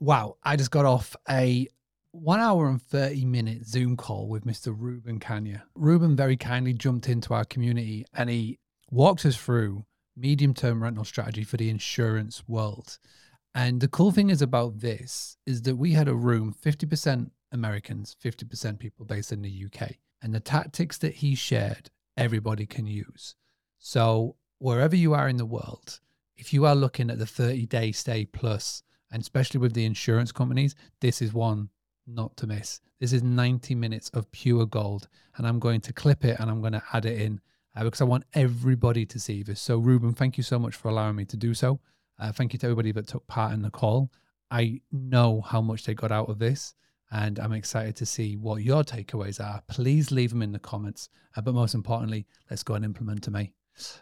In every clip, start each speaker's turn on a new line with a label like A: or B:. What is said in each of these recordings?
A: Wow, I just got off a one hour and 30 minute Zoom call with Mr. Ruben Kanya. Ruben very kindly jumped into our community and he walked us through medium term rental strategy for the insurance world. And the cool thing is about this is that we had a room 50% Americans, 50% people based in the UK. And the tactics that he shared, everybody can use. So wherever you are in the world, if you are looking at the 30 day stay plus, and especially with the insurance companies, this is one not to miss. This is 90 minutes of pure gold, and I'm going to clip it and I'm going to add it in uh, because I want everybody to see this. So, Ruben, thank you so much for allowing me to do so. Uh, thank you to everybody that took part in the call. I know how much they got out of this, and I'm excited to see what your takeaways are. Please leave them in the comments. Uh, but most importantly, let's go and implement them. Eh?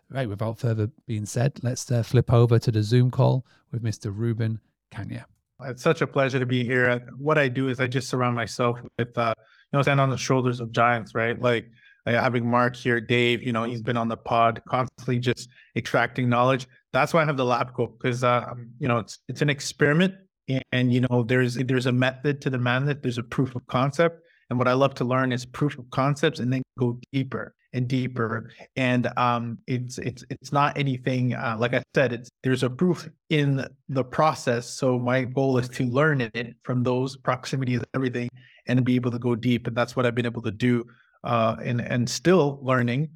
A: Right, without further being said, let's uh, flip over to the Zoom call with Mr. Ruben Kanya.
B: It's such a pleasure to be here. What I do is I just surround myself with, uh, you know, stand on the shoulders of giants, right? Like, like having Mark here, Dave, you know, he's been on the pod constantly just extracting knowledge. That's why I have the lab coat because, uh, you know, it's it's an experiment, and, and you know, there's there's a method to the madness. There's a proof of concept, and what I love to learn is proof of concepts, and then go deeper and deeper. And um, it's it's it's not anything uh, like I said. It's there's a proof in the process. So my goal is to learn it from those proximities, everything, and be able to go deep. And that's what I've been able to do, uh, and and still learning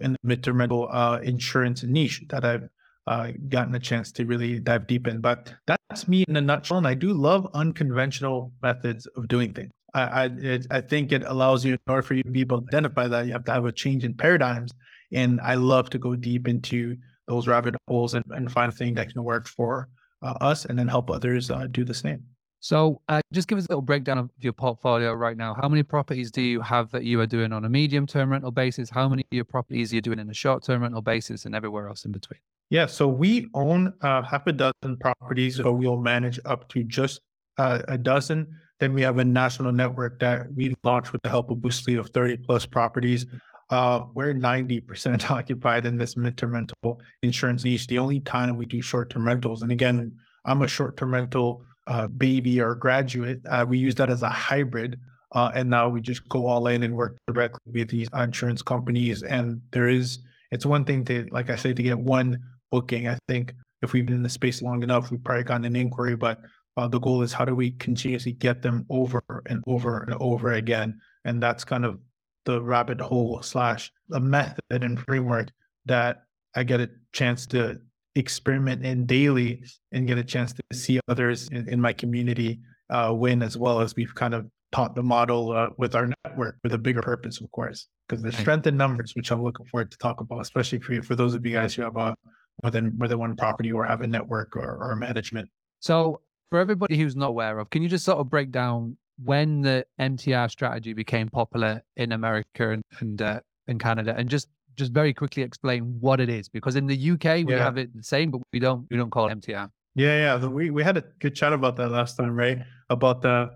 B: in the midterm rental uh, insurance niche that I've uh, gotten a chance to really dive deep in. But that's me in a nutshell. And I do love unconventional methods of doing things. I I, it, I think it allows you in order for you to be able to identify that you have to have a change in paradigms. And I love to go deep into those rabbit holes and, and find a thing that can work for uh, us and then help others uh, do the same.
A: So, uh, just give us a little breakdown of your portfolio right now. How many properties do you have that you are doing on a medium term rental basis? How many of your properties are you doing in a short term rental basis and everywhere else in between?
B: Yeah, so we own uh, half a dozen properties, so we'll manage up to just uh, a dozen. Then we have a national network that we launched with the help of Boostly of 30 plus properties. Uh, we're 90% occupied in this midterm rental insurance niche. The only time we do short term rentals, and again, I'm a short term rental uh, baby or graduate. Uh, we use that as a hybrid. Uh, and now we just go all in and work directly with these insurance companies. And there is, it's one thing to, like I said, to get one booking. I think if we've been in the space long enough, we've probably gotten an inquiry, but uh, the goal is how do we continuously get them over and over and over again? And that's kind of the rabbit hole slash a method and framework that I get a chance to experiment in daily and get a chance to see others in, in my community uh, win as well as we've kind of taught the model uh, with our network with a bigger purpose, of course, because the strength in numbers, which I'm looking forward to talk about, especially for you, for those of you guys who have a more than more than one property or have a network or, or management.
A: So for everybody who's not aware of, can you just sort of break down when the MTR strategy became popular in America and and, uh, in Canada, and just just very quickly explain what it is? Because in the UK we yeah. have it the same, but we don't we don't call it MTR.
B: Yeah, yeah. We we had a good chat about that last time, right? About the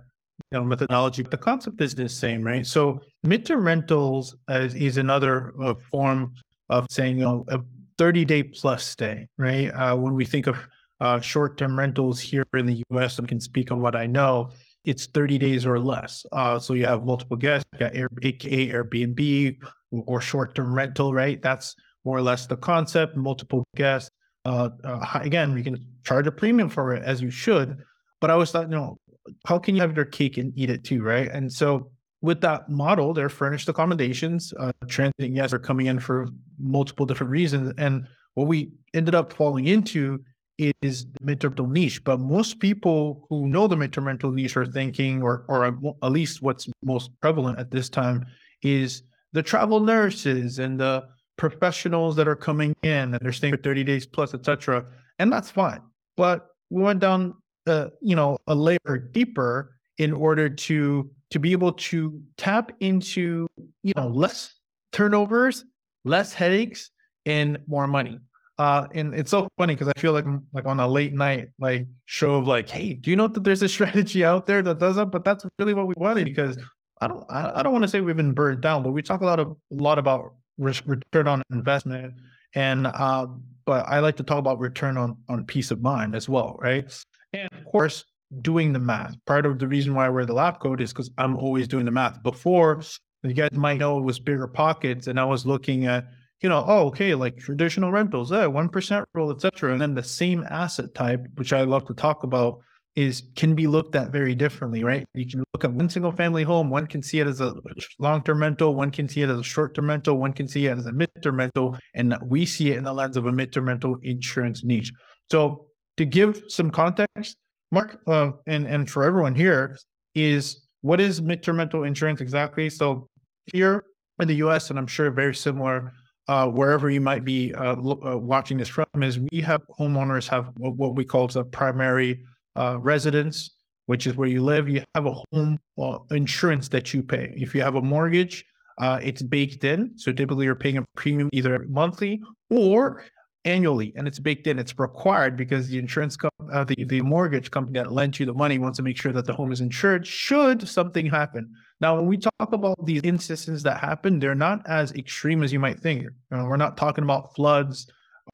B: you know, methodology. The concept is the same, right? So midterm rentals is, is another uh, form of saying, you know, a 30 day plus stay, right? Uh, when we think of uh, short term rentals here in the US, I can speak on what I know. It's 30 days or less. Uh, so you have multiple guests, you got Air, AKA Airbnb or short term rental, right? That's more or less the concept, multiple guests. Uh, uh, again, we can charge a premium for it as you should. But I always thought, you know, how can you have your cake and eat it too, right? And so with that model, they're furnished accommodations. Uh, transient guests are coming in for multiple different reasons. And what we ended up falling into is the midterm rental niche. But most people who know the rental niche are thinking, or or at least what's most prevalent at this time, is the travel nurses and the professionals that are coming in and they're staying for 30 days plus, etc. And that's fine. But we went down, uh, you know, a layer deeper in order to to be able to tap into, you know, less turnovers, less headaches, and more money. Uh, and it's so funny because I feel like I'm like on a late night like show of like, hey, do you know that there's a strategy out there that does that? But that's really what we wanted because I don't I, I don't want to say we've been burned down, but we talk a lot of a lot about return on investment, and uh, but I like to talk about return on on peace of mind as well, right? And of course, doing the math. Part of the reason why I wear the lab coat is because I'm always doing the math. Before, you guys might know it was BiggerPockets, and I was looking at, you know, oh, okay, like traditional rentals, eh, one percent rule, etc. And then the same asset type, which I love to talk about, is can be looked at very differently, right? You can look at one single family home, one can see it as a long-term rental, one can see it as a short-term rental, one can see it as a mid-term rental, and we see it in the lens of a mid-term rental insurance niche. So to give some context, Mark, uh, and and for everyone here, is what is mid-term rental insurance exactly? So here in the U.S. and I'm sure very similar uh, wherever you might be uh, uh, watching this from, is we have homeowners have what we call the primary uh, residence, which is where you live. You have a home uh, insurance that you pay. If you have a mortgage, uh, it's baked in. So typically you're paying a premium either monthly or annually, and it's baked in. It's required because the insurance uh, the, the mortgage company that lent you the money wants to make sure that the home is insured should something happen. Now, when we talk about these instances that happen, they're not as extreme as you might think. You know, we're not talking about floods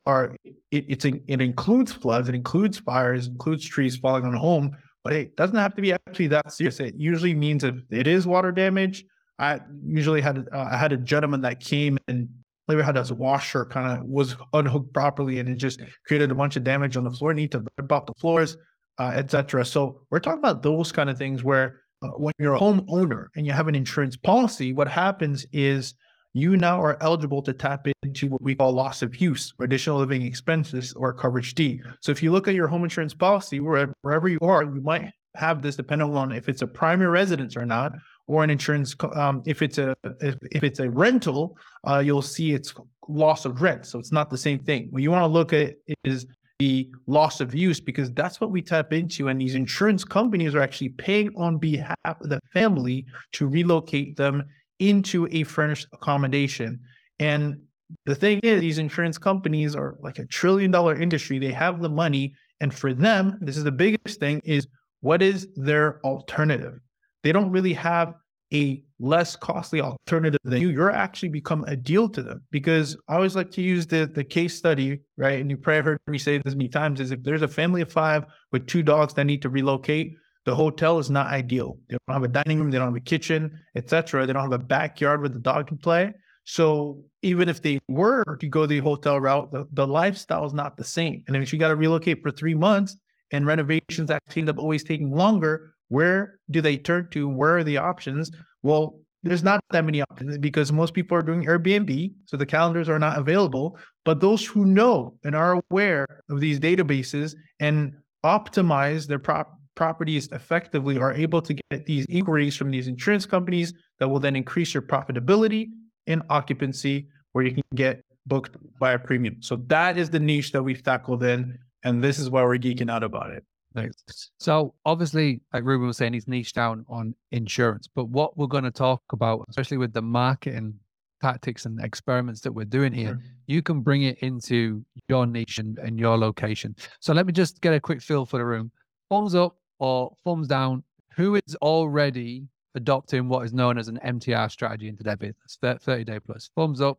B: are it, it's it includes floods, it includes fires, includes trees falling on a home, but it doesn't have to be actually that serious. It usually means if it is water damage. I usually had uh, I had a gentleman that came and maybe had his washer kind of was unhooked properly and it just created a bunch of damage on the floor. Need to rip out the floors, uh, etc. So we're talking about those kind of things where uh, when you're a homeowner and you have an insurance policy, what happens is you now are eligible to tap into what we call loss of use or additional living expenses or coverage D. So if you look at your home insurance policy, wherever, wherever you are, you might have this depending on if it's a primary residence or not, or an insurance. Um, if it's a if, if it's a rental, uh, you'll see it's loss of rent. So it's not the same thing. What you want to look at is the loss of use because that's what we tap into. And these insurance companies are actually paying on behalf of the family to relocate them into a furnished accommodation. And the thing is, these insurance companies are like a trillion dollar industry. They have the money. And for them, this is the biggest thing is what is their alternative? They don't really have a less costly alternative than you. You're actually become a deal to them because I always like to use the, the case study, right? And you probably heard me say this many times is if there's a family of five with two dogs that need to relocate, the hotel is not ideal. They don't have a dining room, they don't have a kitchen, etc. They don't have a backyard where the dog can play. So even if they were to go the hotel route, the, the lifestyle is not the same. And if you got to relocate for three months and renovations actually end up always taking longer, where do they turn to? Where are the options? Mm-hmm. Well, there's not that many options because most people are doing Airbnb, so the calendars are not available. But those who know and are aware of these databases and optimize their prop properties effectively are able to get these inquiries from these insurance companies that will then increase your profitability and occupancy where you can get booked by a premium. So that is the niche that we've tackled in. And this is why we're geeking out about it.
A: Thanks. So obviously, like Ruben was saying, he's niche down on insurance. But what we're going to talk about, especially with the marketing tactics and experiments that we're doing here, sure. you can bring it into your niche and, and your location. So let me just get a quick feel for the room. Thumbs up or thumbs down, who is already adopting what is known as an MTR strategy into their business, 30 day plus. Thumbs up,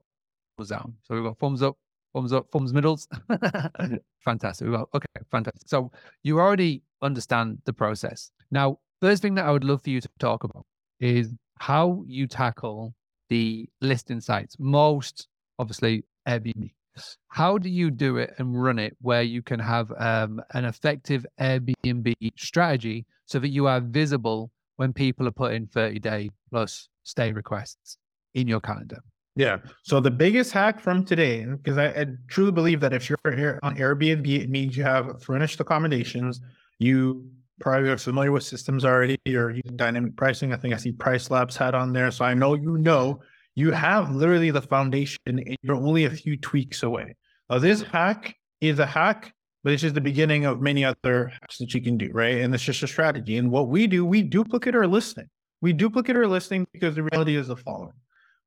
A: thumbs down. So we've got thumbs up, thumbs up, thumbs middles. fantastic. We've okay, fantastic. So you already understand the process. Now, first thing that I would love for you to talk about is how you tackle the listing sites. Most obviously Airbnb. How do you do it and run it where you can have um, an effective Airbnb strategy so that you are visible when people are putting 30 day plus stay requests in your calendar?
B: Yeah. So the biggest hack from today, because I, I, truly believe that if you're on Airbnb, it means you have furnished accommodations. You probably are familiar with systems already. You're using dynamic pricing. I think I see Price Labs had on there. So I know you know you have literally the foundation you're only a few tweaks away. Now, this hack is a hack, but it's just the beginning of many other hacks that you can do, right? And it's just a strategy. And what we do, we duplicate our listing. We duplicate our listing because the reality is the following.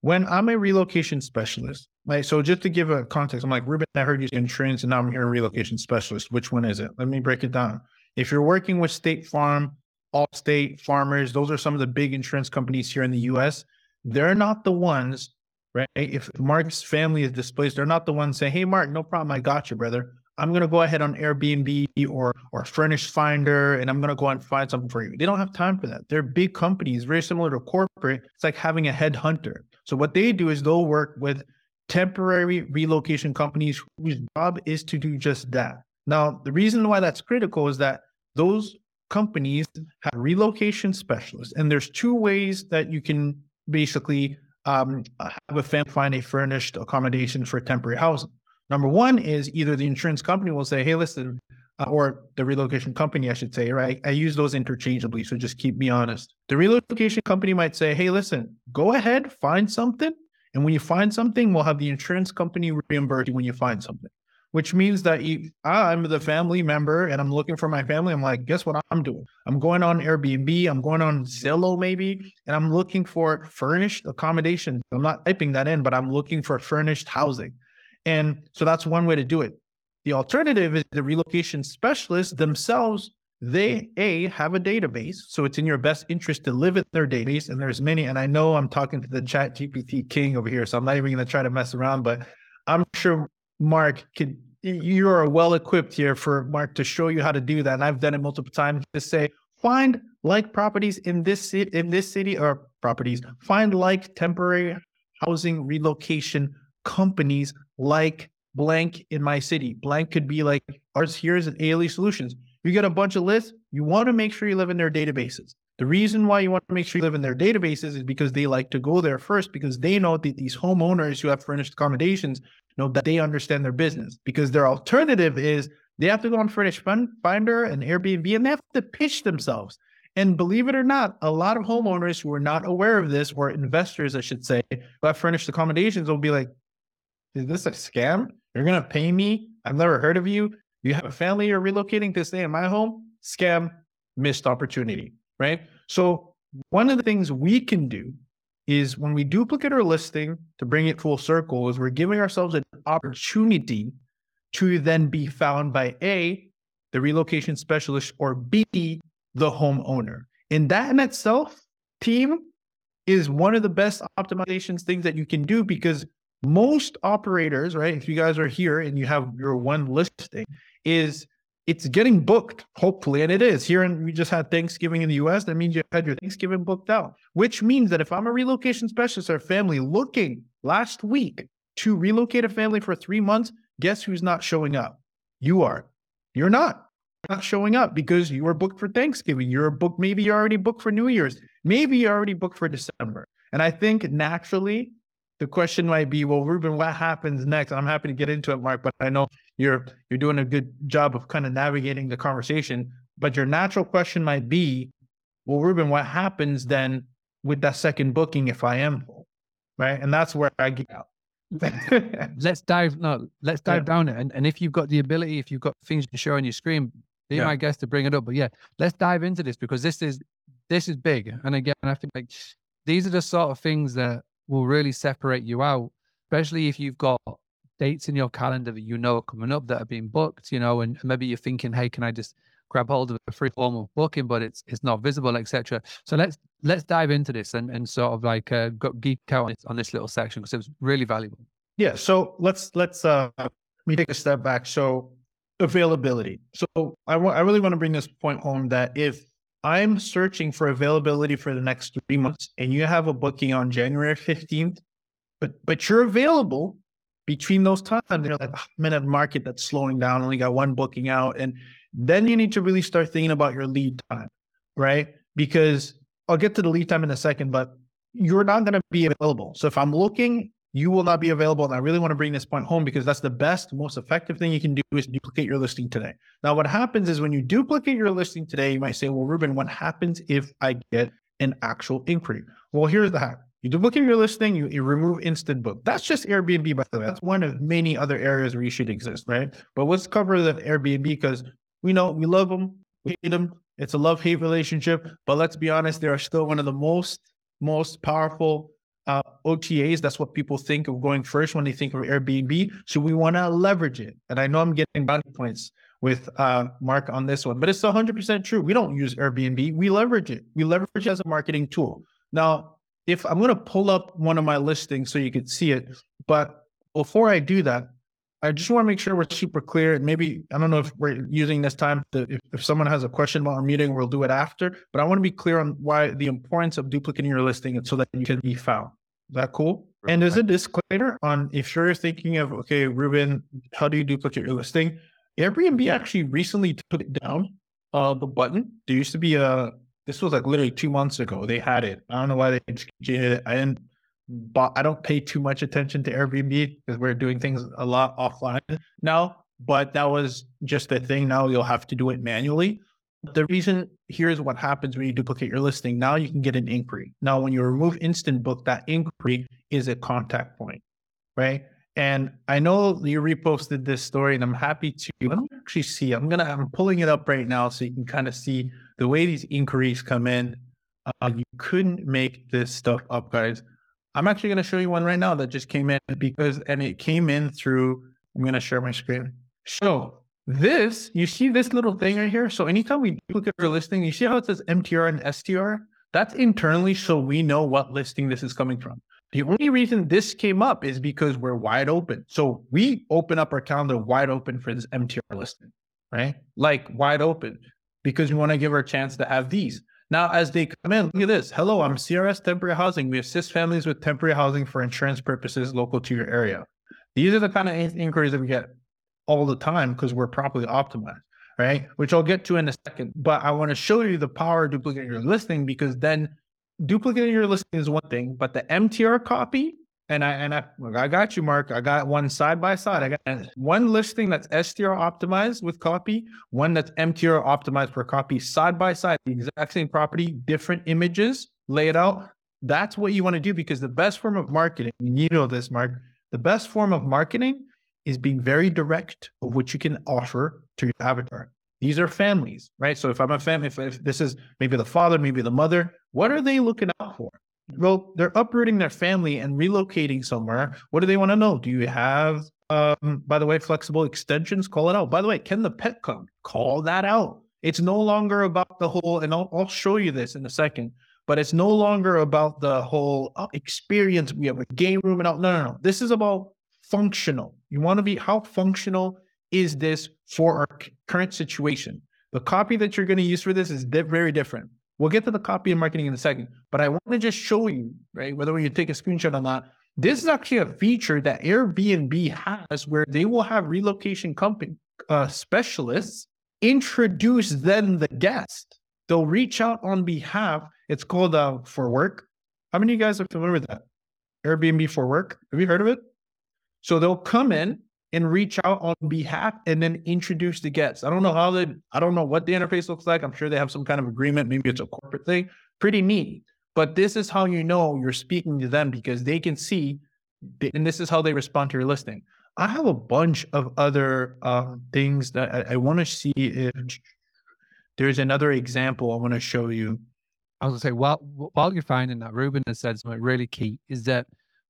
B: When I'm a relocation specialist, right? So just to give a context, I'm like, Ruben, I heard you insurance and now I'm here a relocation specialist. Which one is it? Let me break it down. If you're working with State Farm, Allstate, Farmers, those are some of the big insurance companies here in the US they're not the ones, right? If Mark's family is displaced, they're not the ones saying, Hey, Mark, no problem. I got you, brother. I'm going to go ahead on Airbnb or or Furnished Finder and I'm going to go and find something for you. They don't have time for that. They're big companies, very similar to corporate. It's like having a headhunter. So what they do is they'll work with temporary relocation companies whose job is to do just that. Now, the reason why that's critical is that those companies have relocation specialists, and there's two ways that you can basically um, have a family find a furnished accommodation for temporary housing. Number one is either the insurance company will say, "Hey, listen," uh, or the relocation company, I should say, right? I use those interchangeably, so just keep me honest. The relocation company might say, "Hey, listen, go ahead, find something, and when you find something, we'll have the insurance company reimburse you when you find something." Which means that you, I'm the family member and I'm looking for my family. I'm like, guess what I'm doing? I'm going on Airbnb. I'm going on Zillow maybe, and I'm looking for furnished accommodation. I'm not typing that in, but I'm looking for furnished housing. And so that's one way to do it. The alternative is the relocation specialists themselves, they A, have a database. So it's in your best interest to live in their database. And there's many, and I know I'm talking to the ChatGPT king over here, so I'm not even going to try to mess around, but I'm sure Mark could you are well equipped here for Mark to show you how to do that. And I've done it multiple times to say, find like properties in this in this city or properties, find like temporary housing relocation companies like blank in my city. Blank could be like ours here is an ALE Solutions. You get a bunch of lists. You want to make sure you live in their databases. The reason why you want to make sure you live in their databases is because they like to go there first because they know that these homeowners who have furnished accommodations know that they understand their business. Because their alternative is they have to go on Furnished Finder and Airbnb and they have to pitch themselves. And believe it or not, a lot of homeowners who are not aware of this, or investors, I should say, who have furnished accommodations will be like, is this a scam? You're going to pay me? I've never heard of you. You have a family you're relocating to stay in my home? Scam, missed opportunity, right? So, one of the things we can do is when we duplicate our listing to bring it full circle, is we're giving ourselves an opportunity to then be found by A, the relocation specialist, or B, the homeowner. And that in itself, team, is one of the best optimizations things that you can do because most operators, right? If you guys are here and you have your one listing, is it's getting booked, hopefully, and it is. Here and we just had Thanksgiving in the US. That means you had your Thanksgiving booked out, which means that if I'm a relocation specialist or family looking last week to relocate a family for three months, guess who's not showing up? You are. You're not not showing up because you were booked for Thanksgiving. You're booked, maybe you're already booked for New Year's. Maybe you're already booked for December. And I think naturally the question might be, well, Ruben, what happens next? I'm happy to get into it, Mark, but I know you're you're doing a good job of kind of navigating the conversation. But your natural question might be, well, Ruben, what happens then with that second booking if I am full? Right. And that's where I get out.
C: let's dive no, let's dive yeah. down it. And and if you've got the ability, if you've got things to show on your screen, be yeah. my guest to bring it up. But yeah, let's dive into this because this is this is big. And again, I think like these are the sort of things that will really separate you out, especially if you've got dates in your calendar that you know are coming up that are being booked, you know, and maybe you're thinking, hey, can I just grab hold of a free form of booking, but it's it's not visible, etc. So let's let's dive into this and, and sort of like uh, geek out on this, on this little section because it was really valuable.
B: Yeah. So let's let's uh let me take a step back. So availability. So I want I really want to bring this point home that if I'm searching for availability for the next three months, and you have a booking on January 15th, but but you're available between those times. You know, like ah, I'm in a market that's slowing down, only got one booking out, and then you need to really start thinking about your lead time, right? Because I'll get to the lead time in a second, but you're not going to be available. So if I'm looking you will not be available. And I really want to bring this point home because that's the best, most effective thing you can do is duplicate your listing today. Now, what happens is when you duplicate your listing today, you might say, well, Ruben, what happens if I get an actual inquiry? Well, here's the hack. You duplicate your listing, you, you remove instant book. That's just Airbnb, by the way. That's one of many other areas where you should exist, right? But let's cover the Airbnb because we know we love them, we hate them. It's a love hate relationship. But let's be honest, they are still one of the most, most powerful uh, OTAs. That's what people think of going first when they think of Airbnb. So we want to leverage it. And I know I'm getting bounty points with uh, Mark on this one, but it's 100% true. We don't use Airbnb. We leverage it. We leverage it as a marketing tool. Now, if I'm going to pull up one of my listings so you can see it, but before I do that, I just want to make sure we're super clear. And maybe, I don't know if we're using this time to, if, if someone has a question about our meeting, we'll do it after. But I want to be clear on why the importance of duplicating your listing so that you can be found. That cool? And there's a disclaimer on if you're thinking of, okay, Ruben, how do you duplicate your listing? Airbnb actually recently took it down, uh, the button. There used to be a, this was like literally two months ago. They had it. I don't know why they changed it. I didn't but I don't pay too much attention to Airbnb because we're doing things a lot offline now. But that was just a thing. Now you'll have to do it manually. The reason here's what happens when you duplicate your listing. Now you can get an inquiry. Now, when you remove instant book, that inquiry is a contact point, right? And I know you reposted this story, and I'm happy to. Let me actually see. I'm gonna. I'm pulling it up right now so you can kind of see the way these inquiries come in. Uh, you couldn't make this stuff up, guys. I'm actually to show you one right now that just came in because, and it came in through, I'm to share my screen. So this, you see this little thing right here? So anytime we look at our listing, you see how it says MTR and STR? That's internally so we know what listing this is coming from. The only reason this came up is because we're wide open. So we open up our calendar wide open for this MTR listing, right? Like wide open because we want to give our chance to have these. Now, as they come in, look at this. Hello, I'm CRS Temporary Housing. We assist families with temporary housing for insurance purposes local to your area. These are the kind of inquiries that we get all the time because we're properly optimized, right? Which I'll get to in a second. But I want to show you the power of duplicating your listing because then duplicating your listing is one thing, but the MTR copy and I and I I got you, Mark. I got one side by side. I got one listing that's STR optimized with copy, one that's MTR optimized for copy, side by side, the exact same property, different images, lay it out. That's what you want to do because the best form of marketing, you know this, Mark. The best form of marketing is being very direct of what you can offer to your avatar. These are families, right? So if I'm a family, if, if this is maybe the father, maybe the mother, what are they looking out for? well, they're uprooting their family and relocating somewhere. What do they want to know? Do you have, um, by the way, flexible extensions? Call it out. By the way, can the pet come? Call that out. It's no longer about the whole, and I'll, I'll show you this in a second, but it's no longer about the whole oh, experience. We have a game room and all. No, no, no. This is about functional. You want to be, how functional is this for our current situation? The copy that you're going to use for this is very different. We'll get to the copy and marketing in a second, but I want to just show you, right, whether you take a screenshot or not, this is actually a feature that Airbnb has where they will have relocation company uh, specialists introduce then the guest. They'll reach out on behalf. It's called uh, for work. How many of you guys are familiar with that? Airbnb for work. Have you heard of it? So they'll come in and reach out on behalf and then introduce the guests. I don't know how they, I don't know what the interface looks like. I'm sure they have some kind of agreement. Maybe it's a corporate thing. Pretty neat. But this is how you know you're speaking to them because they can see, and this is how they respond to your listing. I have a bunch of other uh, things that I, I want to see if there's another example I want to show you.
A: I was going to say, while, while you're finding that, Ruben has said something really key is that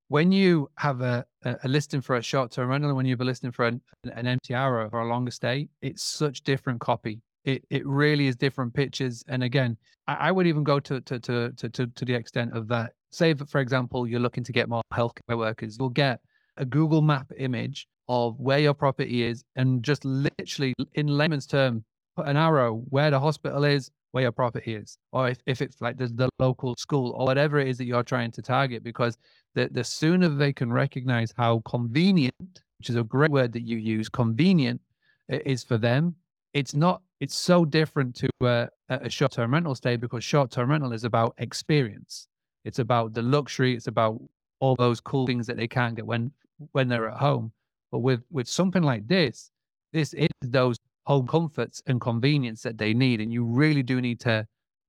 A: when you have a, a listing for a short term rental when you have a listing for an, an MTR or a longer stay, it's such different copy. It it really is different pictures. And again, I, I would even go to to, to to to to the extent of that. Say, for example, you're looking to get more healthcare workers, you'll get a Google Map image of where your property is, and just literally in layman's term, put an arrow where the hospital is, where your property is, or if, if it's like the, the local school or whatever it is that you're trying to target, because the, the sooner they can recognize how convenient, which is a great word that you use, convenient is for them. It's not, it's so different to a, a short term rental stay because short term rental is about experience. It's about the luxury. It's about all those cool things that they can't get when, when they're at home. But with, with something like this, this is those home comforts and convenience that they need. And you really do need to,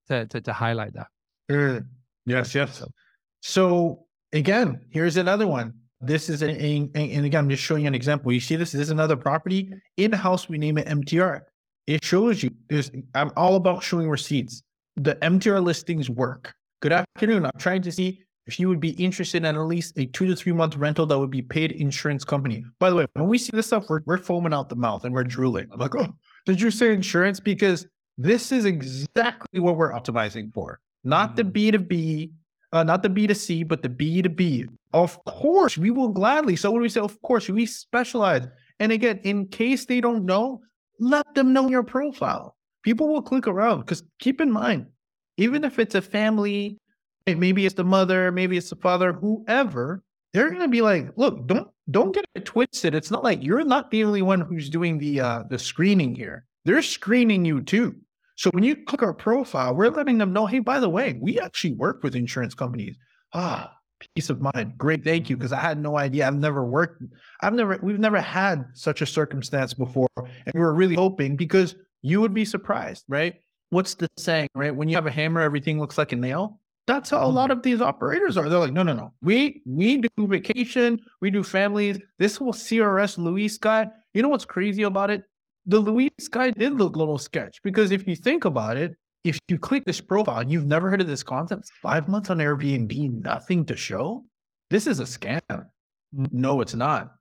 A: to, to, to highlight that.
B: Mm. Yes, yes. So, again, here's another one. This is a, a, and again, I'm just showing you an example. You see this, this is another property in house. We name it MTR. It shows you there's, I'm all about showing receipts. The MTR listings work. Good afternoon. I'm trying to see if you would be interested in at least a two to three month rental that would be paid insurance company. By the way, when we see this stuff, we're, we're foaming out the mouth and we're drooling. I'm like, oh, did you say insurance? Because this is exactly what we're optimizing for, not the B2B, mm uh, not the B2C, but the B2B. Of course, we will gladly. So when we say, of course, we specialize And again, in case they don't know, let them know your profile. People will click around because keep in mind, even if it's a family, maybe it's the mother, maybe it's the father, whoever, they're gonna be like, look, don't don't get it twisted. It's not like you're not the only one who's doing the uh the screening here. They're screening you too. So when you click our profile, we're letting them know, hey, by the way, we actually work with insurance companies. Ah, peace of mind. Great, thank you. Because I had no idea. I've never worked, I've never, we've never had such a circumstance before. And we were really hoping because you would be surprised, right? What's the saying, right? When you have a hammer, everything looks like a nail. That's how a lot mm. of these operators are. They're like, no, no, no. We we do vacation, we do families. This whole CRS Luis guy, you know what's crazy about it? the Luis guy did look a little sketch because if you think about it, if you click this profile and you've never heard of this concept, five months on Airbnb, nothing to show. This is a scam. No, it's not.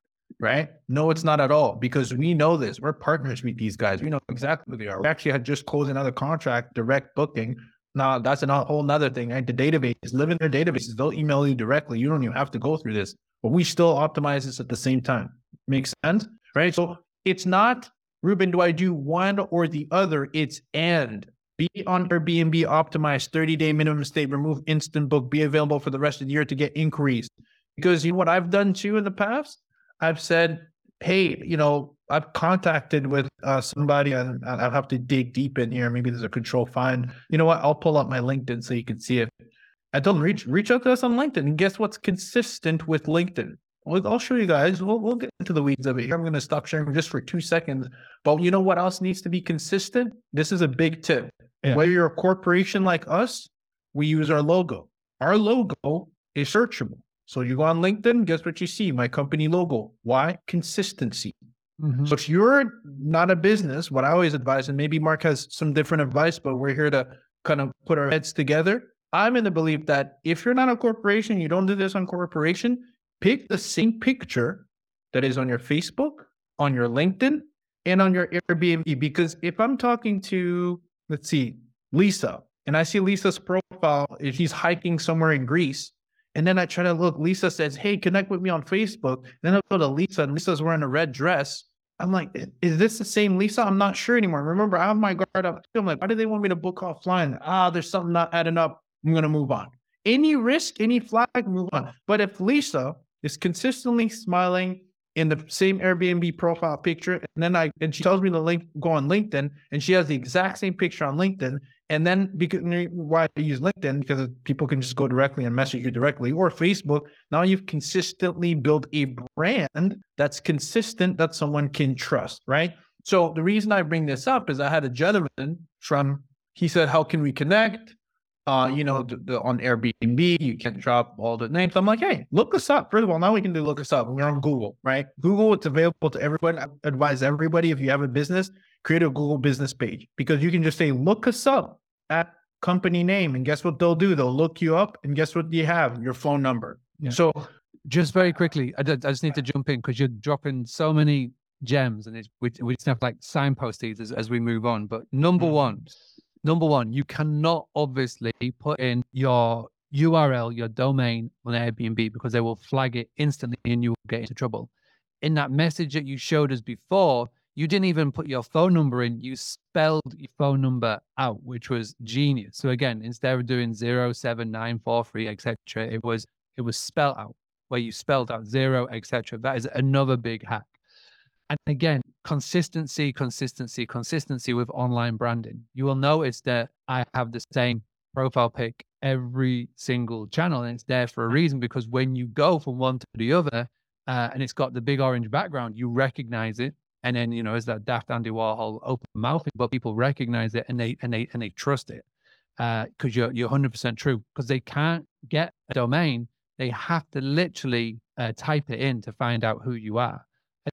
B: Right? No, it's not at all because we know this. We're partners with these guys. We know exactly who they are. We actually had just closed another contract, direct booking. Now that's a whole nother thing. Right? The database, live in their databases. They'll email you directly. You don't even have to go through this, but we still optimize this at the same time. Makes sense? Right? So it's not Ruben, do I do one or the other? It's and be on Airbnb optimized 30 day minimum stay, remove instant book, be available for the rest of the year to get increased. Because you know what I've done too in the past? I've said, hey, you know, I've contacted with uh, somebody and I'll have to dig deep in here. Maybe there's a control find. You know what? I'll pull up my LinkedIn so you can see it. I told them reach reach out to us on LinkedIn. And guess what's consistent with LinkedIn? I'll show you guys. We'll, we'll get into the weeds of it here. I'm going to stop sharing just for two seconds. But you know what else needs to be consistent? This is a big tip. Yeah. Whether you're a corporation like us, we use our logo. Our logo is searchable. So you go on LinkedIn, guess what you see? My company logo. Why? Consistency. Mm-hmm. So if you're not a business, what I always advise, and maybe Mark has some different advice, but we're here to kind of put our heads together. I'm in the belief that if you're not a corporation, you don't do this on corporation, pick the same picture that is on your Facebook, on your LinkedIn, and on your Airbnb. Because if I'm talking to, let's see, Lisa, and I see Lisa's profile, if she's hiking somewhere in Greece, and then I try to look, Lisa says, Hey, connect with me on Facebook. Then I go to Lisa, and Lisa's wearing a red dress. I'm like, is this the same Lisa? I'm not sure anymore. Remember, I have my guard up. I'm like, why do they want me to book offline? Ah, there's something not adding up. I'm going to move on. Any risk, any flag, move on. But if Lisa is consistently smiling in the same Airbnb profile picture. And then I and she tells me to link go on LinkedIn and she has the exact same picture on LinkedIn. And then because why I use LinkedIn because people can just go directly and message you directly or Facebook. Now you've consistently built a brand that's consistent that someone can trust, right? So the reason I bring this up is I had a gentleman from he said, How can we connect? Uh, you know, the, the, on Airbnb, you can drop all the names. I'm like, hey, look us up. First of all, now we can do look us up. We're on Google, right? Google, it's available to everyone. I advise everybody if you have a business, create a Google business page because you can just say, look us up at company name. And guess what they'll do? They'll look you up and guess what you have? Your phone number. Yeah. So
A: just very quickly, I, I just need to jump in because you're dropping so many gems and it's, we, we just have like signpost these as, as we move on. But number mm-hmm. one, number one, you cannot obviously put in your URL, your domain on Airbnb because they will flag it instantly and you will get into trouble. In that message that you showed us before, you didn't even put your phone number in. You spelled your phone number out, which was genius. So again, instead of doing zero seven nine four three etc., it was it was spelled out where you spelled out zero etc. That is another big hack. And again, consistency, consistency, consistency with online branding. You will notice that I have the same profile pic every single channel, and it's there for a reason because when you go from one to the other, uh, and it's got the big orange background, you recognize it. And then, you know, is that daft Andy Warhol open mouthing, but people recognize it and they and they and they trust it because uh, you're you're 100% true because they can't get a domain. They have to literally uh, type it in to find out who you are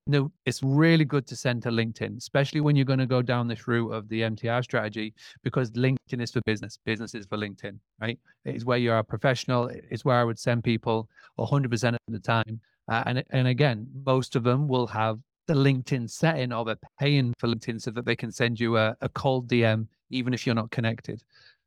A: know it's really good to send to LinkedIn, especially when you're going to go down this route of the MTR strategy, because LinkedIn is for business. Business is for LinkedIn, right? It's where you're a professional. It's where I would send people 100% of the time. Uh, and and again, most of them will have the LinkedIn setting or they're paying for LinkedIn so that they can send you a, a cold DM even if you're not connected.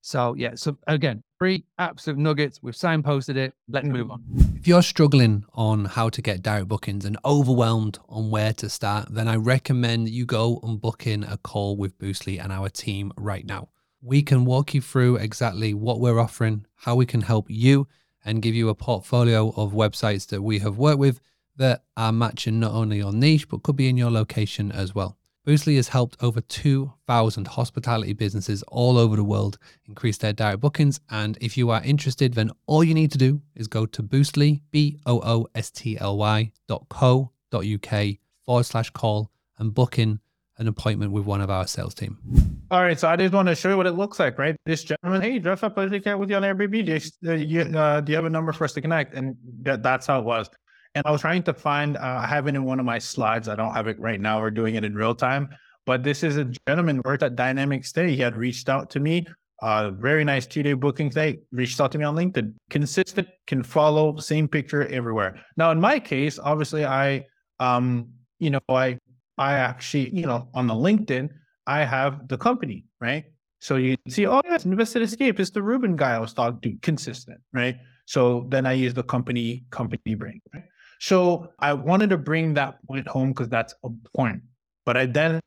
A: So yeah, so again, free absolute nuggets. We've signposted it. Let's move on.
C: If you're struggling on how to get direct bookings and overwhelmed on where to start, then I recommend you go and book in a call with Boostly and our team right now. We can walk you through exactly what we're offering, how we can help you, and give you a portfolio of websites that we have worked with that are matching not only your niche, but could be in your location as well. Boostly has helped over 2,000 hospitality businesses all over the world increase their direct bookings. And if you are interested, then all you need to do is go to Boostly, B O O S T L Y dot co dot UK forward slash call and book in an appointment with one of our sales team.
B: All right, so I just want to show you what it looks like, right? This gentleman, hey, up as you can with you on Airbnb. Do you, uh, do you have a number for us to connect? And that, that's how it was. And I was trying to find, uh, I have it in one of my slides. I don't have it right now. We're doing it in real time. But this is a gentleman worked at Dynamic Stay. He had reached out to me. Uh, very nice two day booking stay. Reached out to me on LinkedIn. Consistent, can follow, same picture everywhere. Now, in my case, obviously, I, um, you know, I, I actually, you know, on the LinkedIn, I have the company, right? So you see, oh yes, Invested Escape. It's the Ruben guy I was talking to, consistent, right? So then I use the company company brand. Right? So I wanted to bring that point home because that's a point. But I then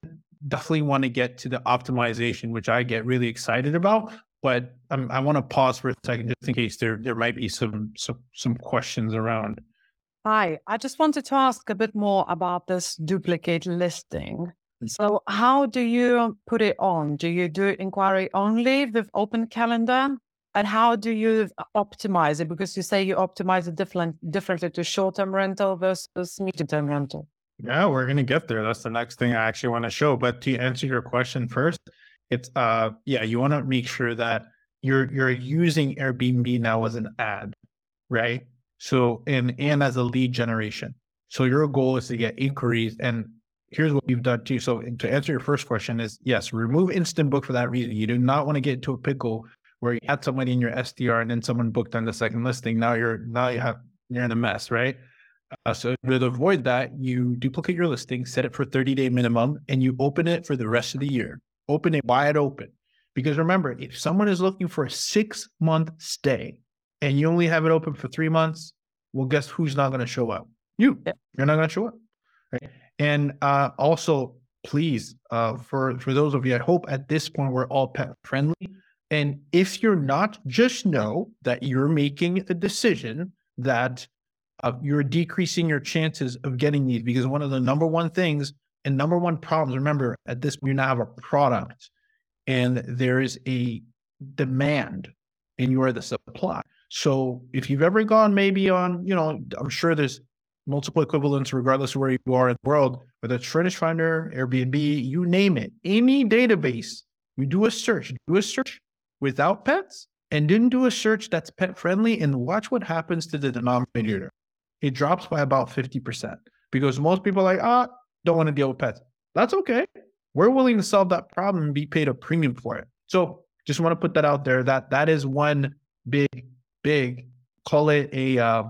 B: definitely want to get to the optimization, which I get really excited about. But I want to pause for a second just in case there there might be some some some questions around.
D: Hi, I just wanted to ask a bit more about this duplicate listing. Mm. So, how do you put it on? Do you do inquiry only with open calendar? And how do you optimize it? Because you say you optimize it different, differently to short term rental versus medium term rental.
B: Yeah, we're gonna get there. That's the next thing I actually want to show. But to answer your question first, it's uh yeah, you want to make sure that you're you're using Airbnb now as an ad, right? So and and as a lead generation. So your goal is to get inquiries and here's what we've done too. So to answer your first question is yes, remove instant book for that reason. You do not want to get into a pickle where you had somebody in your STR and then someone booked on the second listing. Now you're now you have you're in a mess, right? Uh, so to avoid that, you duplicate your listing, set it for 30 day minimum, and you open it for the rest of the year. Open it wide open. Because remember, if someone is looking for a six month stay and you only have it open for three months, well, guess who's not going to show up? You. You're not going to show up. Right. And uh, also, please, uh, for for those of you, I hope at this point we're all pet friendly. And if you're not, just know that you're making a decision that uh, you're decreasing your chances of getting these because one of the number one things and number one problems, remember, at this, you now have a product and there is a demand and you are the supply. So if you've ever gone maybe on, you know, I'm sure there's multiple equivalents regardless of where you are in the world, whether it's Furnish Finder, Airbnb, you name it, any database, you do a search, do a search without pets and didn't do a search that's pet friendly and watch what happens to the denominator. It drops by about 50% because most people are like, ah, oh, don't want to deal with pets. That's okay. We're willing to solve that problem and be paid a premium for it. So just want to put that out there that that is one big, big, call it a uh,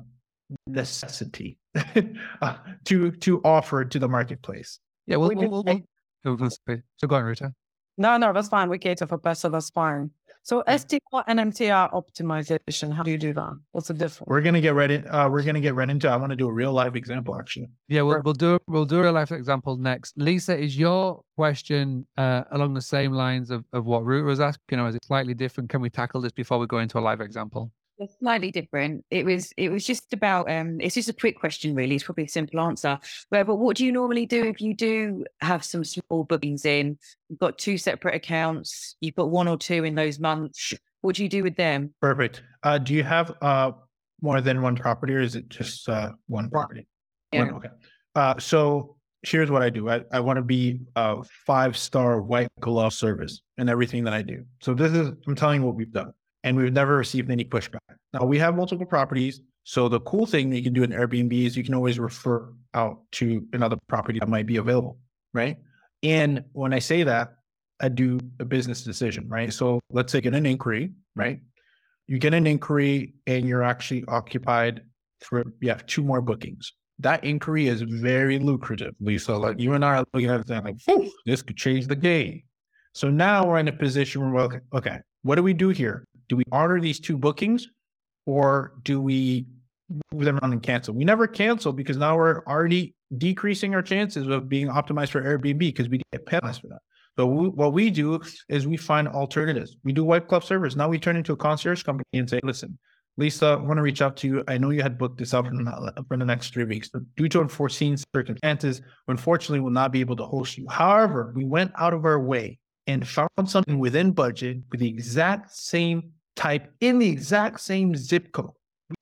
B: necessity uh, to to offer to the marketplace.
A: Yeah, well, we'll, we'll, we'll, so go on, Rita.
D: No, no, that's fine. We cater for pets, so that's fine. So STR and MTR optimization, how do you do that? What's the difference?
B: We're gonna get right in. Uh, we're gonna get right into. I want to do a real live example, actually.
A: Yeah, we'll, we'll do we'll do a real life example next. Lisa, is your question uh, along the same lines of, of what Root was asking? You know, is it slightly different? Can we tackle this before we go into a live example?
E: It's slightly different. It was it was just about um it's just a quick question really. It's probably a simple answer. But but what do you normally do if you do have some small bookings in? You've got two separate accounts, you've got one or two in those months. What do you do with them?
B: Perfect. Uh do you have uh more than one property or is it just uh one property?
E: Yeah.
B: One, okay. Uh so here's what I do. I, I want to be a five star white glove service in everything that I do. So this is I'm telling you what we've done and we've never received any pushback. Now we have multiple properties. So the cool thing that you can do in Airbnb is you can always refer out to another property that might be available, right? And when I say that, I do a business decision, right? So let's say get an inquiry, right? You get an inquiry and you're actually occupied for you have two more bookings. That inquiry is very lucrative, Lisa. Like you and I are looking at it like, this could change the game. So now we're in a position where we're okay, okay what do we do here? Do we honor these two bookings or do we move them around and cancel? We never cancel because now we're already decreasing our chances of being optimized for Airbnb because we get penalized for that. So we, what we do is we find alternatives. We do white club service. Now we turn into a concierge company and say, listen, Lisa, I want to reach out to you. I know you had booked this up for the next three weeks. But due to unforeseen circumstances, unfortunately, will not be able to host you. However, we went out of our way and found something within budget with the exact same type in the exact same zip code.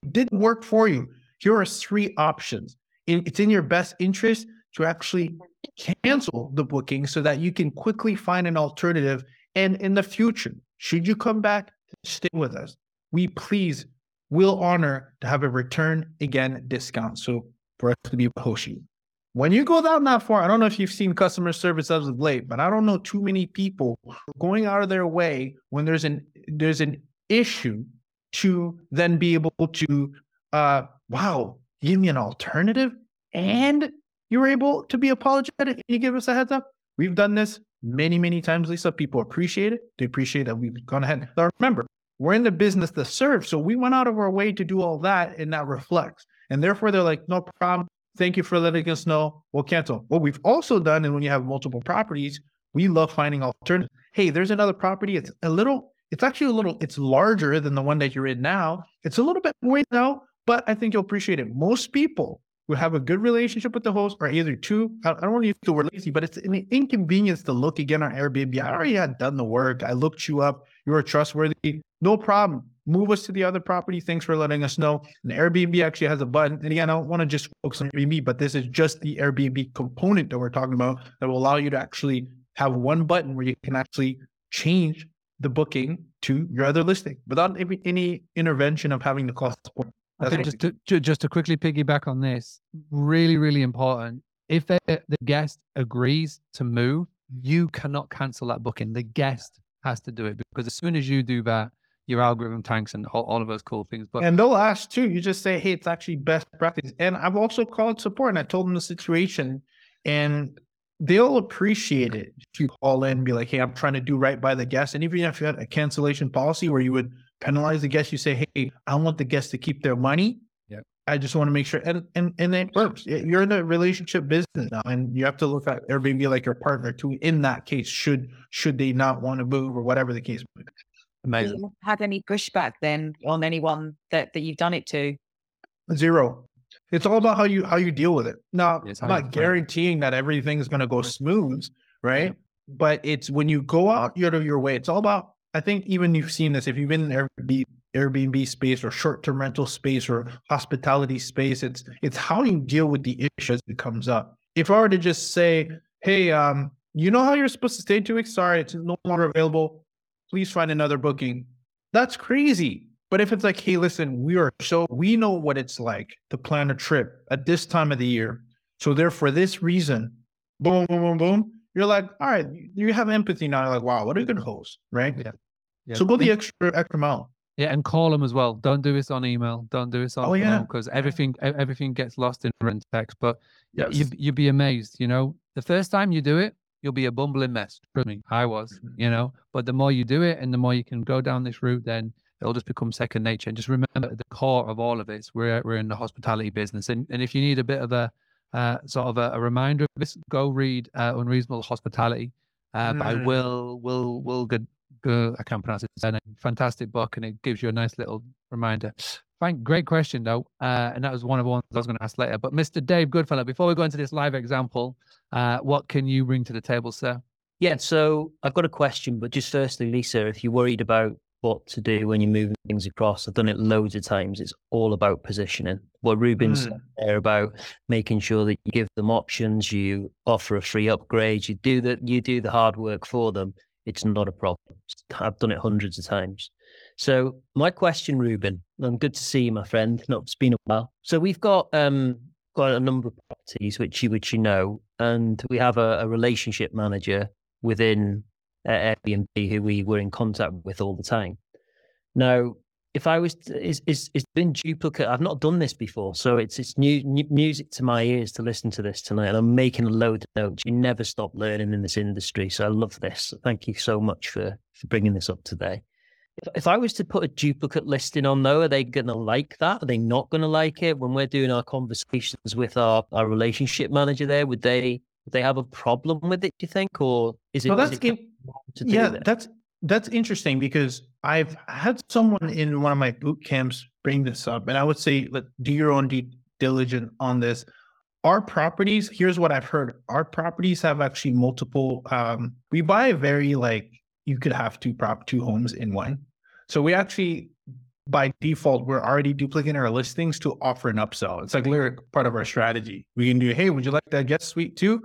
B: It didn't work for you. Here are three options. It's in your best interest to actually cancel the booking so that you can quickly find an alternative. And in the future, should you come back, stay with us. We please will honor to have a return again discount. So for us to be you. When you go down that far, I don't know if you've seen customer service as of late, but I don't know too many people going out of their way when there's an there's an issue to then be able to uh wow, give me an alternative and you're able to be apologetic and you give us a heads up. We've done this many, many times, Lisa. People appreciate it. They appreciate that we've gone ahead. Now remember, we're in the business to serve. So we went out of our way to do all that and that reflects. And therefore they're like, no problem. Thank you for letting us know. We'll cancel. What we've also done, and when you have multiple properties, we love finding alternatives. Hey, there's another property. It's a little, it's actually a little, it's larger than the one that you're in now. It's a little bit more now, but I think you'll appreciate it. Most people who have a good relationship with the host are either too, I don't want to use the word lazy, but it's an inconvenience to look again on Airbnb. I already had done the work. I looked you up. You are trustworthy. No problem. Move us to the other property. Thanks for letting us know. And Airbnb actually has a button. And again, I don't want to just focus on Airbnb, but this is just the Airbnb component that we're talking about that will allow you to actually have one button where you can actually change the booking to your other listing without any intervention of having the call support.
A: I think just to, just to quickly piggyback on this, really, really important. If the guest agrees to move, you cannot cancel that booking. The guest has to do it because as soon as you do that, your algorithm tanks and all, all of those cool things.
B: But and they'll ask too. You just say, "Hey, it's actually best practice." And I've also called support and I told them the situation, and they'll appreciate it if you call in and be like, "Hey, I'm trying to do right by the guest." And even if you had a cancellation policy where you would penalize the guest, you say, "Hey, I want the guest to keep their money."
A: Yeah.
B: I just want to make sure, and and and it works. You're in a relationship business now, and you have to look at Airbnb like your partner too. In that case, should should they not want to move or whatever the case may be.
A: Amazing.
E: had any pushback then on anyone that, that you've done it to?
B: Zero. It's all about how you how you deal with it. Now,
A: Yes,
B: I'm not guaranteeing that everything's going to go smooth, right? But it's when you go out out of your way. It's all about. I think even you've seen this if you've been in Airbnb, Airbnb space or short-term rental space or hospitality space. It's it's how you deal with the issues that comes up. If I were to just say, "Hey, um, you know how you're supposed to stay two weeks? Sorry, it's no longer available. Please find another booking." That's crazy. But if it's like, hey, listen, we are so we know what it's like to plan a trip at this time of the year. So therefore, this reason, boom, boom, boom, boom. You're like, all right, you have empathy now. You're like, wow, what a good host, right?
A: Yeah. Yeah.
B: So go the extra extra mile.
A: Yeah, and call them as well. Don't do this on email. Don't do this on
B: Oh, yeah.
A: because everything everything gets lost in written text. But
B: Yes.
A: you you'd be amazed. You know, the first time you do it, you'll be a bumbling mess. Trust me, I was.
B: Mm-hmm.
A: You know, but the more you do it, and the more you can go down this route, then it'll just become second nature. And just remember, at the core of all of this, we're we're in the hospitality business, and and if you need a bit of a uh, sort of a, a reminder of this, go read uh, Unreasonable Hospitality uh, by
B: Mm.
A: Will Will Will Good. Good, I can't pronounce it. Fantastic book, and it gives you a nice little reminder. Fine, great question though, uh, and that was one of the ones I was going to ask later. But Mr. Dave Goodfellow, before we go into this live example, uh, what can you bring to the table, sir?
F: Yeah, so I've got a question, but just firstly, Lisa, if you're worried about what to do when you're moving things across, I've done it loads of times. It's all about positioning. What Ruben said there about making sure that you give them options, you offer a free upgrade, you do the you do the hard work for them. It's not a problem. I've done it hundreds of times. So my question, Ruben, and good to see you, my friend. No, it's been a while. So we've got um got a number of properties which you which you know, and we have a, a relationship manager within uh, Airbnb who we were in contact with all the time. Now, if I was, is is it's been duplicate. I've not done this before, so it's it's new, new music to my ears to listen to this tonight. And I'm making a load of notes. You never stop learning in this industry, so I love this. Thank you so much for for bringing this up today. If, if I was to put a duplicate listing on though, are they going to like that? Are they not going to like it? When we're doing our conversations with our, our relationship manager there, would they they have a problem with it? Do you think, or is it? Is
B: that's
F: it
B: in,
F: to do
B: yeah,
F: that?
B: that's that's interesting because I've had someone in one of my boot camps bring this up, and I would say, let do your own due diligence on this. Our properties, here's what I've heard: our properties have actually multiple. Um, we buy a very like you could have two prop two homes in one, so we actually by default we're already duplicating our listings to offer an upsell. It's like part of our strategy. We can do, hey, would you like that guest suite too?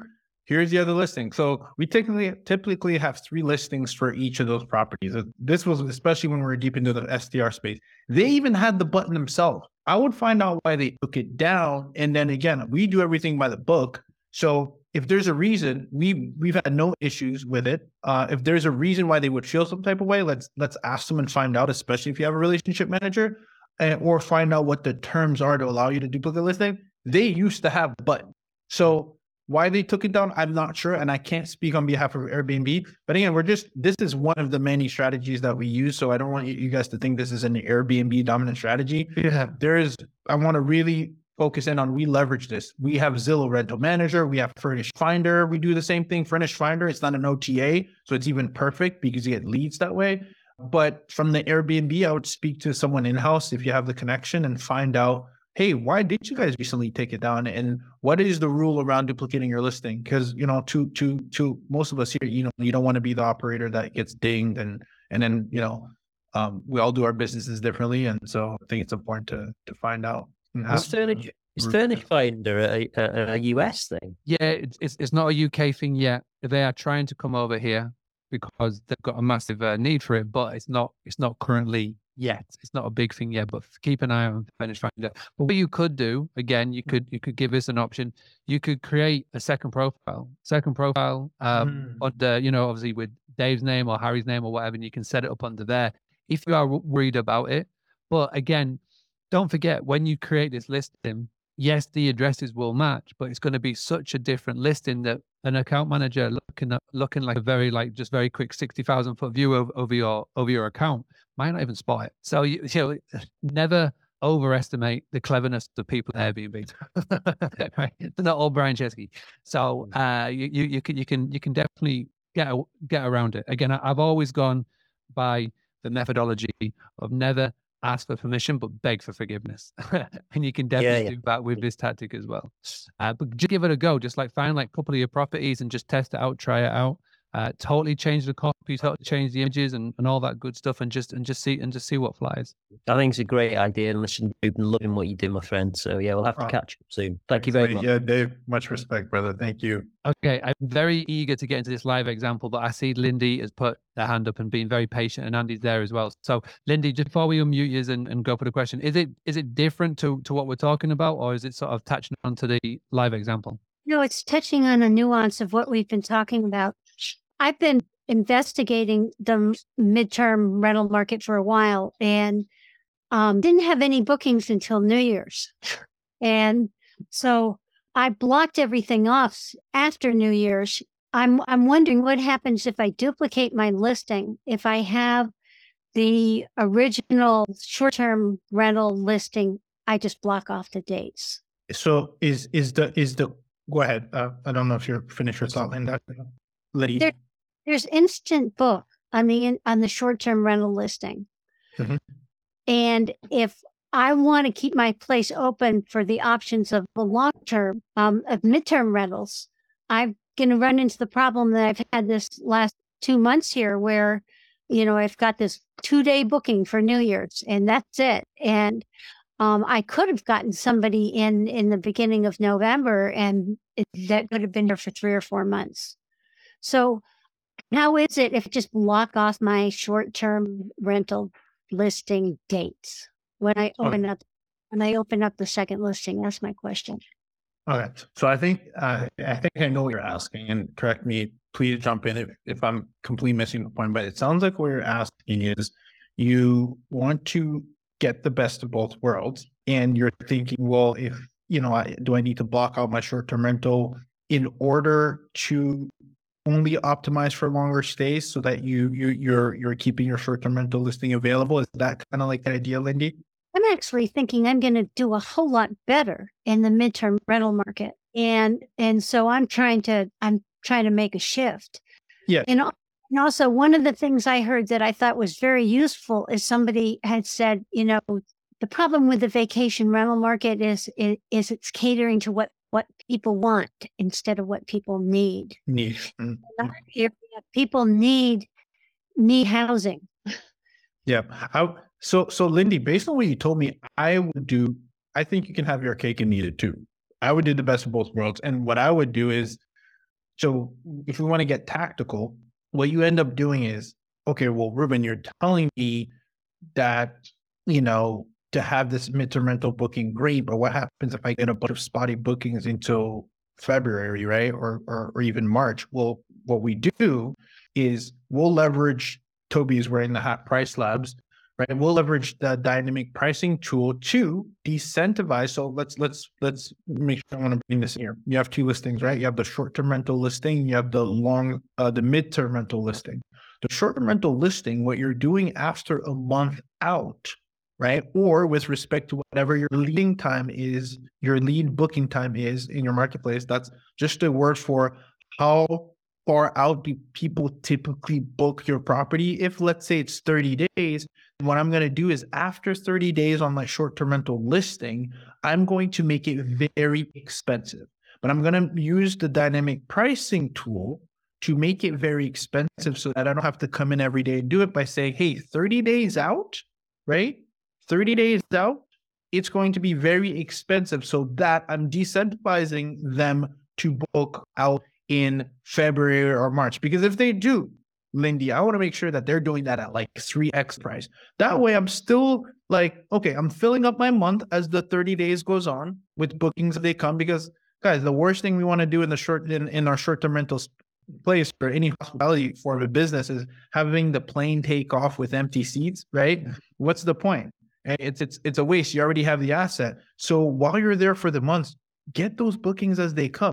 B: Here's the other listing. So we typically typically have three listings for each of those properties. Uh, This was especially when we were deep into the STR space. They even had the button themselves. I would find out why they took it down, and then again, we do everything by the book. So if there's a reason, we we've had no issues with it. Uh, if there's a reason why they would feel some type of way, let's let's ask them and find out. Especially if you have a relationship manager, and, or find out what the terms are to allow you to duplicate listing. They used to have button. So why they took it down, I'm not sure, and I can't speak on behalf of Airbnb. But again, we're just this is one of the many strategies that we use. So I don't want you guys to think this is an Airbnb dominant strategy.
C: Yeah.
B: There is, I want to really focus in on we leverage this. We have Zillow Rental Manager, we have Furnish Finder. We do the same thing. Furnish Finder, it's not an OTA, so it's even perfect because you get leads that way. But from the Airbnb, I would speak to someone in house if you have the connection and find out hey, why did you guys recently take it down? And what is the rule around duplicating your listing? Because you know, to to to most of us here, you know, you don't want to be the operator that gets dinged and and then you know, um, we all do our businesses differently, and so I think it's important to to find out. and
F: Is
B: ask-
F: Furnish, is Furnish Finder a, a, a US thing?
A: Yeah, it's, it's it's not a UK thing yet. They are trying to come over here because they've got a massive uh, need for it, but it's not it's not currently yet. It's not a big thing yet, but keep an eye on Furnish Finder. But what you could do again, you could you could give this an option. You could create a second profile, second profile um,
B: Mm.
A: under you know obviously with Dave's name or Harry's name or whatever, and you can set it up under there if you are worried about it. But again, don't forget when you create this listing, yes, the addresses will match, but it's going to be such a different listing that an account manager looking at looking like a very like just very quick sixty thousand foot view over, over your over your account might not even spot it. So you, you know, never overestimate the cleverness of people at Airbnb. right? They're not all Brian Chesky. So uh, you, you you can you can you can definitely get a- get around it. Again, I've always gone by the methodology of never ask for permission but beg for forgiveness. And you can definitely
F: yeah.
A: do that with this tactic as well. Uh, but just give it a go just like find like a couple of your properties and just test it out try it out uh, totally change the copy totally change the images and, and all that good stuff and just and just see and just see what flies
F: I think it's a great idea. And listen, Ruben, loving what you do, my friend. So yeah, we'll have to catch up soon. Thank you very
B: Great.
F: much.
B: Yeah, Dave, much respect, brother. Thank you.
A: Okay, I'm very eager to get into this live example, but I see Lindy has put their hand up and been very patient, and Andy's there as well. So, Lindy, just before we unmute you and, and go for the question, is it is it different to to what we're talking about, or is it sort of touching on to the live example?
G: No, it's touching on a nuance of what we've been talking about. I've been investigating the midterm rental market for a while and um, didn't have any bookings until New Year's. And so I blocked everything off after New Year's. I'm I'm wondering what happens if I duplicate my listing. If I have the original short-term rental listing, I just block off the dates.
B: So is is the is the go ahead. Uh, I don't know if you're finished your thought, Linda. Liddy.
G: There- there's instant book on the in, on the short term rental listing.
B: Mhm.
G: And if I want to keep my place open for the options of the long term, um, of midterm rentals, I'm going to run into the problem that I've had this last two months here, where you know I've got this two day booking for New Year's, and that's it. And um, I could have gotten somebody in in the beginning of November, and it, that could have been there for three or four months. So how is it if I just block off my short term rental listing dates when I open up when I open up the second listing? That's my question.
B: Okay, so I think uh, I think I know what you're asking, and correct me. Please jump in if, if I'm completely missing the point. But it sounds like what you're asking is you want to get the best of both worlds, and you're thinking, well, if you know, I, do I need to block out my short-term rental in order to only optimize for longer stays so that you you you're you're keeping your short-term rental listing available? Is that kind of like the idea, Lindy?
G: I'm actually thinking I'm going to do a whole lot better in the midterm rental market. And and so I'm trying to I'm trying to make a shift.
B: Yeah.
G: And, and also one of the things I heard that I thought was very useful is somebody had said, you know, the problem with the vacation rental market is is, is it's catering to what what people want instead of what people need.
B: Niche. Mm.
G: If People need need housing.
B: Yeah. I, so so Lindy, based on what you told me, I would do. I think you can have your cake and eat it too. I would do the best of both worlds, and what I would do is, so if we want to get tactical, what you end up doing is, okay, well, Ruben, you're telling me that you know to have this midterm rental booking, great, but what happens if I get a bunch of spotty bookings until February, right, or or, or even March? Well, what we do is we'll leverage Toby's wearing the hat PriceLabs, right? We'll leverage the dynamic pricing tool to decentivize. So let's let's let's make sure I want to bring this here. You have two listings, right? You have the short-term rental listing, you have the long uh the mid-term rental listing. The short-term rental listing, what you're doing after a month out, right? Or with respect to whatever your leading time is, your lead booking time is in your marketplace, that's just a word for how far out do people typically book your property? If let's say it's 30 days, what I'm going to do is after 30 days on my short term rental listing, I'm going to make it very expensive. But I'm going to use the dynamic pricing tool to make it very expensive so that I don't have to come in every day and do it by saying, hey, 30 days out, right? 30 days out, it's going to be very expensive so that I'm decentralizing them to book out in February or March. Because if they do, Lindy, I want to make sure that they're doing that at like 3x price. That way I'm still like, okay, I'm filling up my month as the 30 days goes on with bookings they come. Because guys, the worst thing we want to do in the short in, in our short-term rentals place or any hospitality form of business is having the plane take off with empty seats, right? What's the point? And It's it's it's a waste. You already have the asset. So while you're there for the months, get those bookings as they come.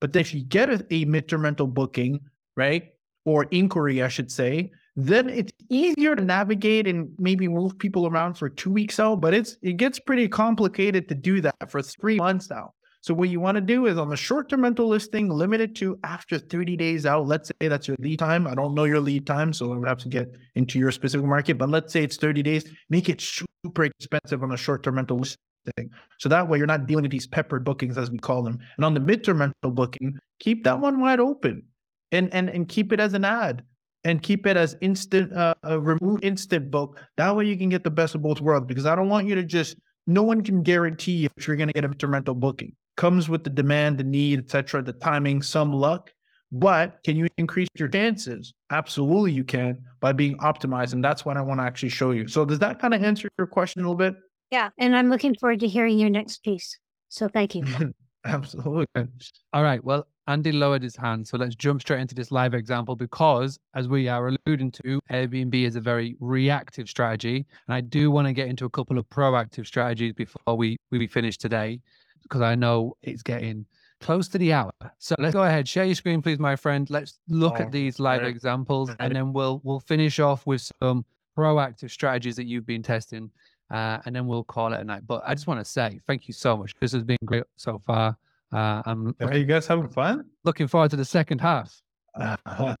B: But if you get a, a midterm rental booking, right, or inquiry, I should say, then it's easier to navigate and maybe move people around for two weeks out. But it's it gets pretty complicated to do that for three months now. So what you want to do is on the short-term rental listing, limit it to after 30 days out. Let's say that's your lead time. I don't know your lead time, so I would have to get into your specific market. But let's say it's 30 days. Make it super expensive on the short-term rental listing. So that way you're not dealing with these peppered bookings as we call them. And on the midterm rental booking, keep that one wide open and and and keep it as an ad and keep it as instant uh, uh remove instant book. That way you can get the best of both worlds because I don't want you to just no one can guarantee if you're going to get a midterm rental booking. Comes with the demand, the need, etc., the timing, some luck. But can you increase your chances? Absolutely, you can by being optimized, and that's what I want to actually show you. So, does that kind of answer your question a little bit?
G: Yeah. And I'm looking forward to hearing your next piece. So thank you.
B: Absolutely.
A: All right. Well, Andy lowered his hand. So let's jump straight into this live example because, as we are alluding to, Airbnb is a very reactive strategy. And I do want to get into a couple of proactive strategies before we, we finish today because I know it's getting close to the hour. So let's go ahead. Share your screen, please, my friend. Let's look
B: Oh,
A: at these live
B: right.
A: examples and then we'll we'll finish off with some proactive strategies that you've been testing. Uh, and then we'll call it a night. But I just want to say thank you so much. This has been great so far. Uh, I'm
B: Are you guys having fun?
A: looking forward to the second half.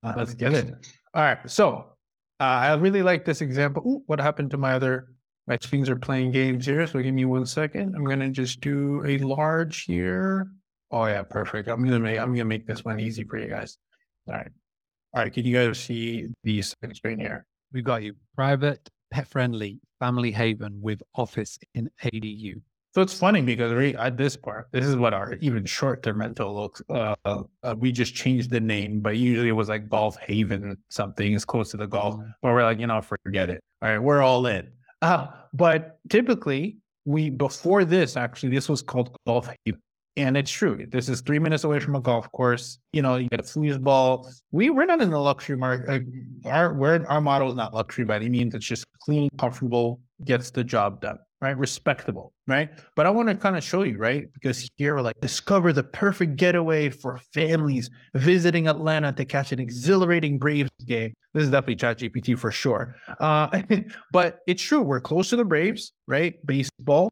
B: Let's get it. All right. So uh, I really like this example. Ooh, what happened to my other? My things are playing games here. So give me one second. I'm gonna just do a large here. Oh yeah, perfect. I'm gonna make. I'm gonna make this one easy for you guys. All right. All right. Can you guys see the second screen here?
A: We got you. Private, pet friendly, family haven with office in ADU.
B: So it's funny because right at this part, this is what our even short term rental looks. Uh, uh, we just changed the name, but usually it was like Golf Haven something. It's close to the golf, but we're like, you know, forget it. All right, we're all in. Uh, but typically, we before this actually, this was called Golf Haven, and it's true. This is three minutes away from a golf course. You know, you get a foosball. We we're not in the luxury market. Uh, our we're, our model is not luxury by any means. It's just clean, comfortable, gets the job done. right? Respectable, right? But I want to kind of show you, right? Because here we're like, discover the perfect getaway for families visiting Atlanta to catch an exhilarating Braves game. This is definitely ChatGPT for sure. Uh, but it's true. We're close to the Braves, right? Baseball,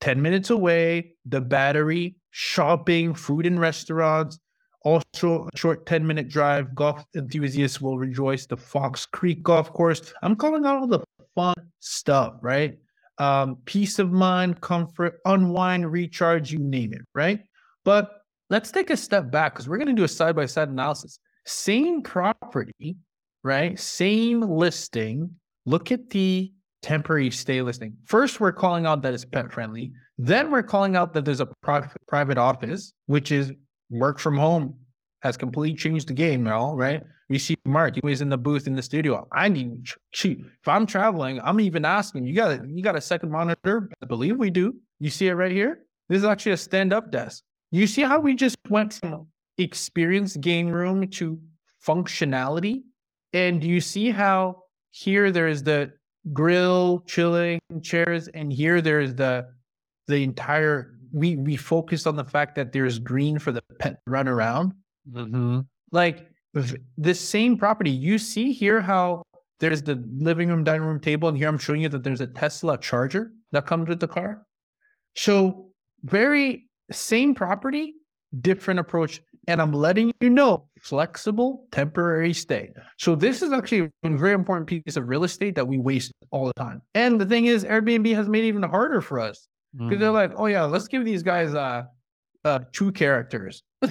B: 10 minutes away, the battery, shopping, food and restaurants. Also, a short 10 minute drive. Golf enthusiasts will rejoice. The Fox Creek Golf Course. I'm calling out all the fun stuff, right? Um, peace of mind, comfort, unwind, recharge, you name it, right? But let's take a step back because we're going to do a side by side analysis. Same property, right? Same listing. Look at the temporary stay listing. First, we're calling out that it's pet friendly. Then we're calling out that there's a pri- private office, which is work from home has completely changed the game now, right? We see Mark, he was in the booth in the studio. I need shoot, if I'm traveling, I'm even asking, you got you got a second monitor? I believe we do. You see it right here? This is actually a stand-up desk. You see how we just went from experience game room to functionality? And you see how here there is the grill, chilling chairs, and here there's the the entire we we focused on the fact that there's green for the pet run around.
A: Mm-hmm.
B: Like this same property, you see here how there's the living room, dining room table, and here I'm showing you that there's a Tesla charger that comes with the car. So very same property, different approach. And I'm letting you know, flexible, temporary stay. So this is actually a very important piece of real estate that we waste all the time. And the thing is, Airbnb has made it even harder for us because they're like, oh yeah, let's give these guys uh, uh two characters,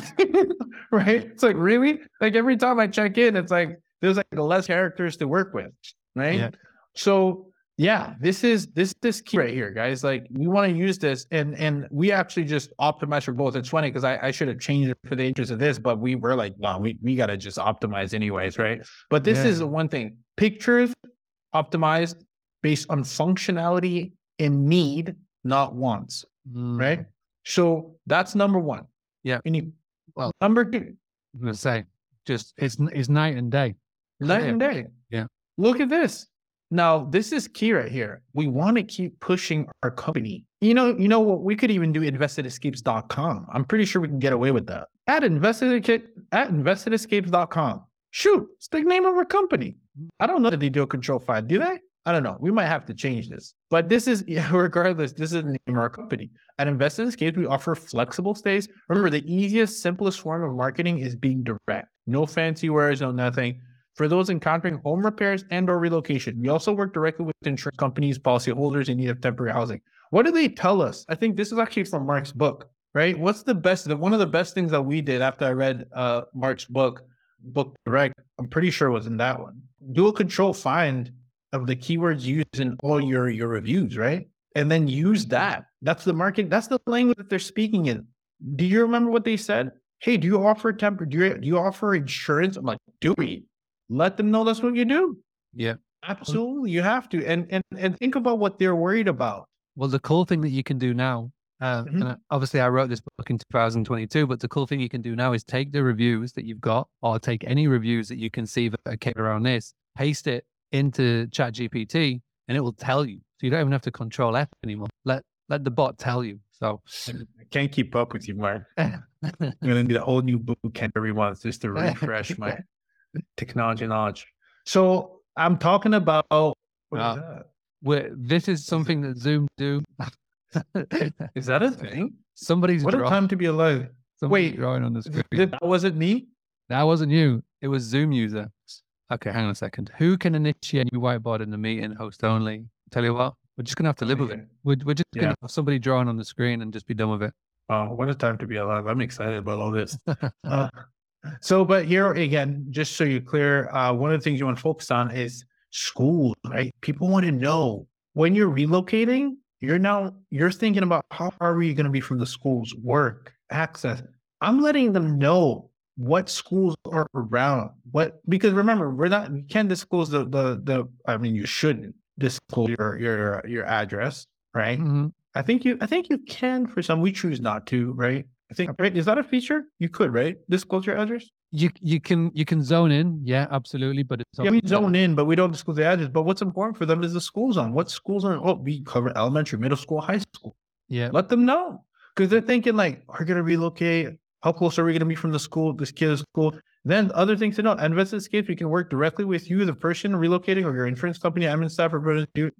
B: right? It's like really, like every time I check in, it's like there's like less characters to work with, right?
A: Yeah.
B: So yeah, this is this this key right here, guys. Like we want to use this, and and we actually just optimize for both. It's funny because I, I should have changed it for the interest of this, but we were like, no, we we gotta just optimize anyways, right? But this
A: Yeah.
B: is one thing: pictures optimized based on functionality and need, not wants
A: Mm.
B: right? So that's number one.
A: Yeah.
B: Any,
A: Well-
B: number two,
A: I'm gonna say, just it's it's night and day.
B: night
A: Yeah.
B: and day.
A: Yeah.
B: Look at this. Now, this is key right here. We want to keep pushing our company. You know, you know what? We could even do investedescapes.com. I'm pretty sure we can get away with that. At invested at investedescapes.com. Shoot, it's the name of our company. I don't know that they do a control five, do they? I don't know. We might have to change this. But this is, regardless, this is the name of our company. At Invested Escapes, we offer flexible stays. Remember, the easiest, simplest form of marketing is being direct. No fancy words, no nothing. For those encountering home repairs and or relocation, we also work directly with insurance companies, policyholders in need of temporary housing. What do they tell us? I think this is actually from Mark's book, right? What's the best? One of the best things that we did after I read uh, Mark's book, book direct, I'm pretty sure was in that one. Do a control find of the keywords used in all your your reviews, right? And then use that. That's the market. That's the language that they're speaking in. Do you remember what they said? Hey, do you offer temper? Do you do you offer insurance? I'm like, do we? Let them know that's what you do.
A: Yeah.
B: Absolutely, you have to. And and and think about what they're worried about.
A: Well, the cool thing that you can do now, uh,
B: Mhm.
A: and I- obviously I wrote this book in 2022, but the cool thing you can do now is take the reviews that you've got, or take any reviews that you can see that are came around this, paste it into ChatGPT, and it will tell you. So you don't even have to control F anymore. Let let the bot tell you. So
B: I can't keep up with you, Mark. I'm gonna need a whole new book every month just to refresh my technology knowledge. So I'm talking about what is that?
A: we're, this is something that Zoom do.
B: Is that a thing?
A: Somebody's
B: What a time to be alive.
A: somebody's
B: wait,
A: drawing on the screen.
B: That wasn't me.
A: That wasn't you. It was Zoom user. Okay, hang on a second. Who can initiate new whiteboard in the meeting? Host only. Tell you what, we're just gonna have to live with it. We're, we're just gonna have somebody drawing on the screen and just be done with it.
B: Oh, what a time to be alive. I'm excited about all this. Uh, so, but here again, just so you're clear, uh, one of the things you want to focus on is schools, right? People want to know when you're relocating, you're now, you're thinking about how far are you going to be from the schools, work, access. I'm letting them know what schools are around, what, because remember, we're not, we can't disclose the, the, the, I mean, you shouldn't disclose your, your, your address, right?
A: Mhm.
B: I think you I think you can for some. We choose not to, right? I think right? Is that a feature? You could, right? Disclose your address.
A: You you can you can zone in, yeah, absolutely. But it's
B: Yeah, we zone in, but we don't disclose the address. But what's important for them is the school zone. What schools are? Oh, we cover elementary, middle school, high school.
A: Yeah,
B: Let them know because they're thinking like, are we gonna relocate? How close are we gonna be from the school? This kid's school. Then other things to know. Invest escapes. We can work directly with you, the person relocating, or your insurance company, admin staff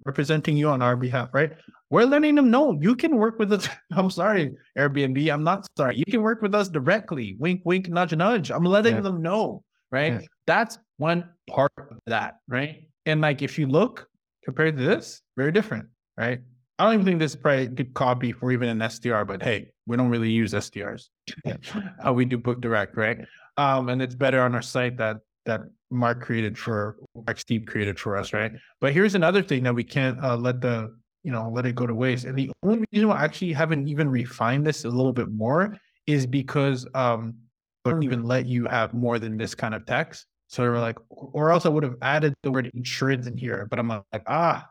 B: representing you on our behalf. Right? We're letting them know you can work with us. I'm sorry, Airbnb. I'm not sorry. You can work with us directly. Wink, wink, nudge, nudge. I'm letting
A: Yeah.
B: them know. Right?
A: Yeah.
B: That's one part of that. Right? And like, if you look compared to this, very different. Right? I don't even think this is probably a good copy for even an SDR, but hey, we don't really use SDRs. uh, we do book direct, right? Um, and it's better on our site that that Mark created for Mark Steve created for us, right? But here's another thing that we can't uh, let the you know let it go to waste. And the only reason why I actually haven't even refined this a little bit more is because um I don't even let you have more than this kind of text. So we're like, or else I would have added the word insurance in here. But I'm like, ah,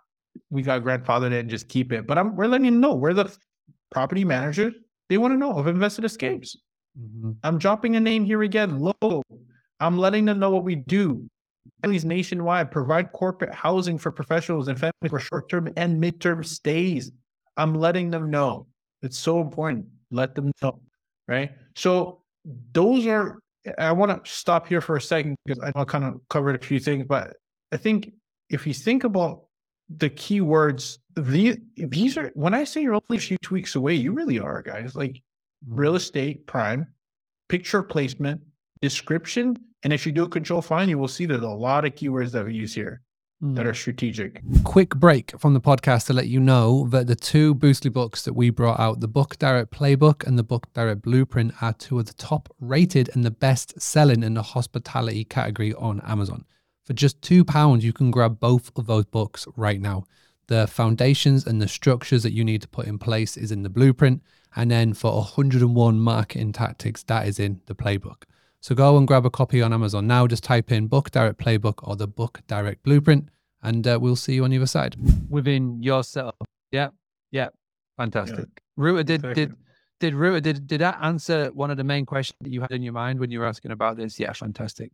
B: we got grandfathered in, just keep it. But I'm we're letting you know we're the property manager. They want to know of invested escapes.
A: Mhm.
B: I'm dropping a name here again. Low. I'm letting them know what we do. Families nationwide provide corporate housing for professionals and families for short-term and mid-term stays. I'm letting them know. It's so important. Let them know. Right. So those are I want to stop here for a second because I kind of covered a few things, but I think if you think about the keywords, the these are when I say you're only a few tweaks away, you really are, guys. Like real estate prime, picture placement, description, and if you do a control find, you will see there's a lot of keywords that we use here that
A: Mm.
B: are strategic.
C: quick break from the podcast to let you know that the two Boostly books that we brought out, the Book Direct Playbook and the Book Direct Blueprint, are two of the top rated and the best selling in the hospitality category on Amazon. For just £2, you can grab both of those books right now. The foundations and the structures that you need to put in place is in the blueprint. And then for 101 marketing tactics, that is in the playbook. So go and grab a copy on Amazon now. Just type in Book Direct Playbook or the Book Direct Blueprint, and uh, we'll see you on the other side.
A: within your setup. Yeah, yeah, fantastic. Ruta did did did Ruta did did that answer one of the main questions that you had in your mind when you were asking about this? Yeah, fantastic.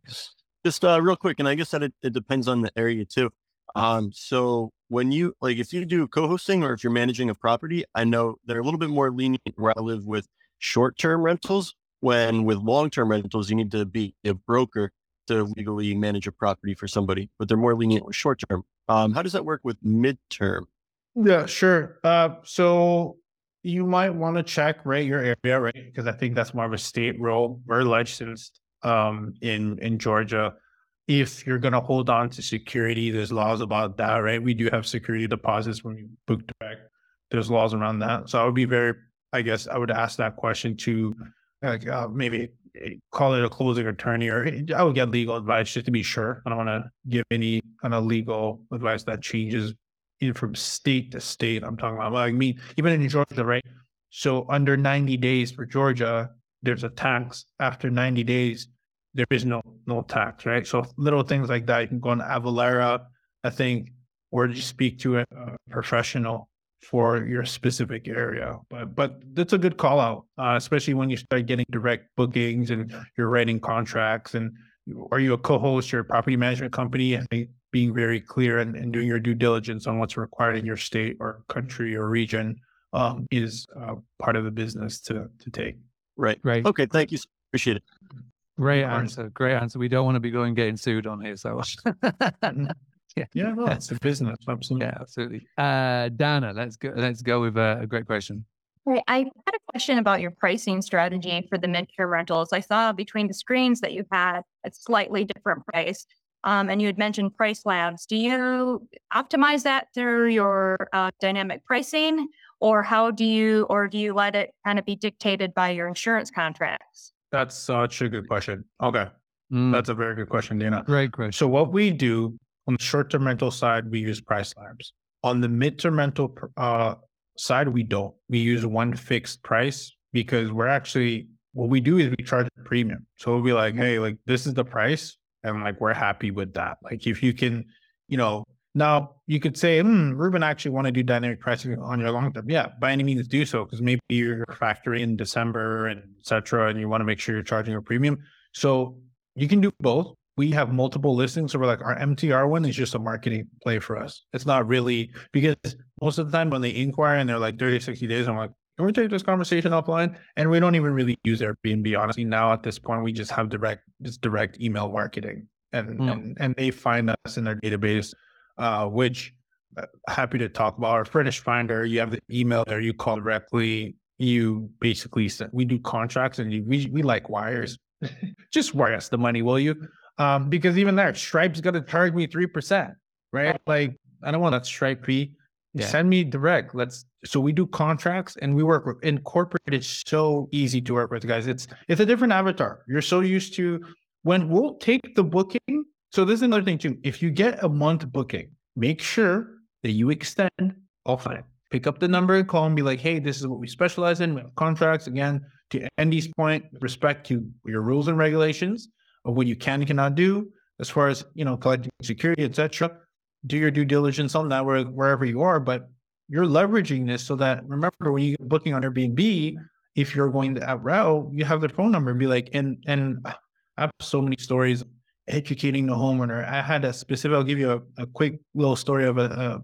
H: Just uh, real quick, and I guess that it, it depends on the area too. Um, so when you like, if you do co-hosting or if you're managing a property, I know they're a little bit more lenient where I live with short-term rentals. When with long-term rentals, you need to be a broker to legally manage a property for somebody, but they're more lenient with short-term. Um, how does that work with mid-term?
B: Yeah, sure. Uh, so you might want to check right your area, right? Because I think that's more of a state role. We're licensed um, in in Georgia. If you're going to hold on to security, there's laws about that, right? We do have security deposits when you book direct. There's laws around that. So I would be very, I guess, I would ask that question to like uh, maybe eh, call it a closing attorney, or eh, I would get legal advice just to be sure. I don't want to give any kind of legal advice that changes even from state to state. I'm talking about like me, even in Georgia, right? So under 90 days for Georgia, there's a tax. After 90 days, there is no no tax, right? So little things like that. You can go on Avalara, I think, or just speak to a, a professional for your specific area. But but that's a good call out, uh, especially when you start getting direct bookings and you're writing contracts and are you a co-host, you're a property management company, and being very clear and, and doing your due diligence on what's required in your state or country or region um, is uh, part of the business to to take.
H: Right.
A: Right.
H: Okay. Thank you. Appreciate it.
A: great
B: no worries.
A: answer. Great answer. We don't want to be going getting sued on here, so yeah,
B: Yeah, no, it's a business. Absolutely.
A: yeah, absolutely. Uh, Dana, let's go. Let's go with a, a great question.
I: Right. I had a question about your pricing strategy for the midterm rentals. I saw between the screens that you had a slightly different price. Um, and you had mentioned PriceLabs. Do you optimize that through your uh, dynamic pricing, or how do you, or do you let it kind of be dictated by your insurance contracts?
B: That's such a good question. Okay,
A: Mm,
B: that's a very good question, Dana.
A: great question.
B: So what we do on the short-term rental side, we use PriceLabs. On the mid-term rental uh, side, we don't. We use one fixed price because we're actually what we do is we charge a premium. So we'll be like, hey, like this is the price, and like we're happy with that. Like if you can, you know, Now you could say, hmm, Ruben actually want to do dynamic pricing on your long term. Yeah, by any means do so because maybe you're factoring in December and etc. and you want to make sure you're charging a premium. So you can do both. We have multiple listings. So we're like our MTR one is just a marketing play for us. It's not really because most of the time when they inquire and they're like 30, 60 days, I'm like, can we take this conversation offline? And we don't even really use Airbnb. Honestly, now at this point, we just have direct just direct email marketing. And,
A: Mm.
B: and and they find us in their database uh, which uh, happy to talk about our Furnish Finder. You have the email there. You call directly. You basically send, we do contracts and you, we we like wires. Just wire us the money, will you? Um, because even there, Stripe's gonna charge me three percent, right? Like I don't want that Stripe fee.
A: Yeah.
B: Send me direct. Let's. So we do contracts and we work with, in corporate. It's so easy to work with, guys. It's it's a different avatar. You're so used to when we'll take the booking so this is another thing too. If you get a month booking, make sure that you extend offline. Pick up the number call and be like, hey, this is what we specialize in. We have contracts again to Andy's point, respect to your rules and regulations of what you can and cannot do as far as you know, collecting security, etc. Do your due diligence on that where, wherever you are, but you're leveraging this so that remember when you get booking on Airbnb, if you're going to that route, you have their phone number and be like, and and I have so many stories educating the homeowner. I had a specific, I'll give you a, a quick little story of a, uh,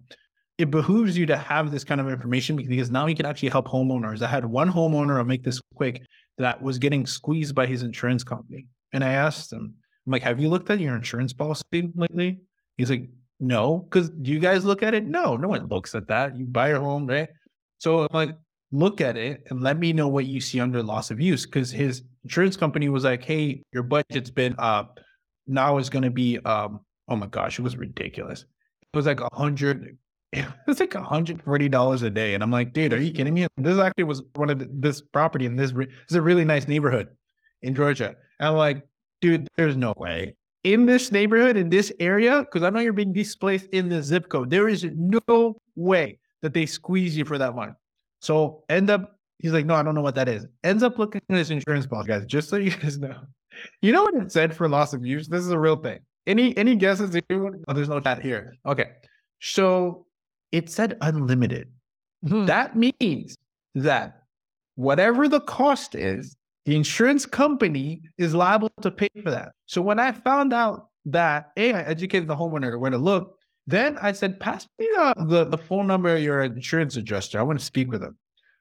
B: it behooves you to have this kind of information because now you can actually help homeowners. I had one homeowner, I'll make this quick, that was getting squeezed by his insurance company. And I asked him, I'm like, have you looked at your insurance policy lately? He's like, no, because do you guys look at it? No, no one looks at that. You buy your home, right? So I'm like, look at it and let me know what you see under loss of use. Because his insurance company was like, hey, your budget's been up now is going to be um oh my gosh it was ridiculous. It was like a hundred it was like a hundred forty dollars a day and i'm like dude are you kidding me? This actually was one of the, this property in this this is a really nice neighborhood in georgia. And i'm like dude there's no way. In this neighborhood in this area because i know you're being displaced in the zip code there is no way that they squeeze you for that money so end up he's like no i don't know what that is. Ends up looking at his insurance policy guys just so you guys know you know what it said for loss of use? This is a real thing. Any any guesses? anyone? Oh, there's no chat here. Okay. So it said unlimited.
A: Hmm.
B: That means that whatever the cost is, the insurance company is liable to pay for that. So when I found out that, A, I educated the homeowner where to look, then I said, pass me the, the, the phone number of your insurance adjuster. I want to speak with them.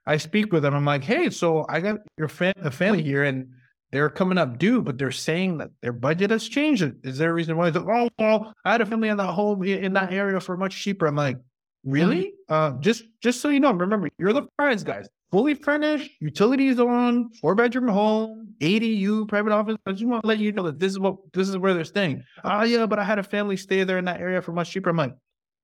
B: I speak with them. I'm like, hey, so I got your fam- a family here and they're coming up due, but they're saying that their budget has changed. Is there a reason why? Like, oh, well, I had a family in that home in that area for much cheaper. I'm like, really? Uh, just just so you know, remember, you're the prize guys. Fully furnished, utilities on, four bedroom home, ADU, private office. I just want to let you know that this is what this is where they're staying. Oh yeah, but I had a family stay there in that area for much cheaper. I'm like,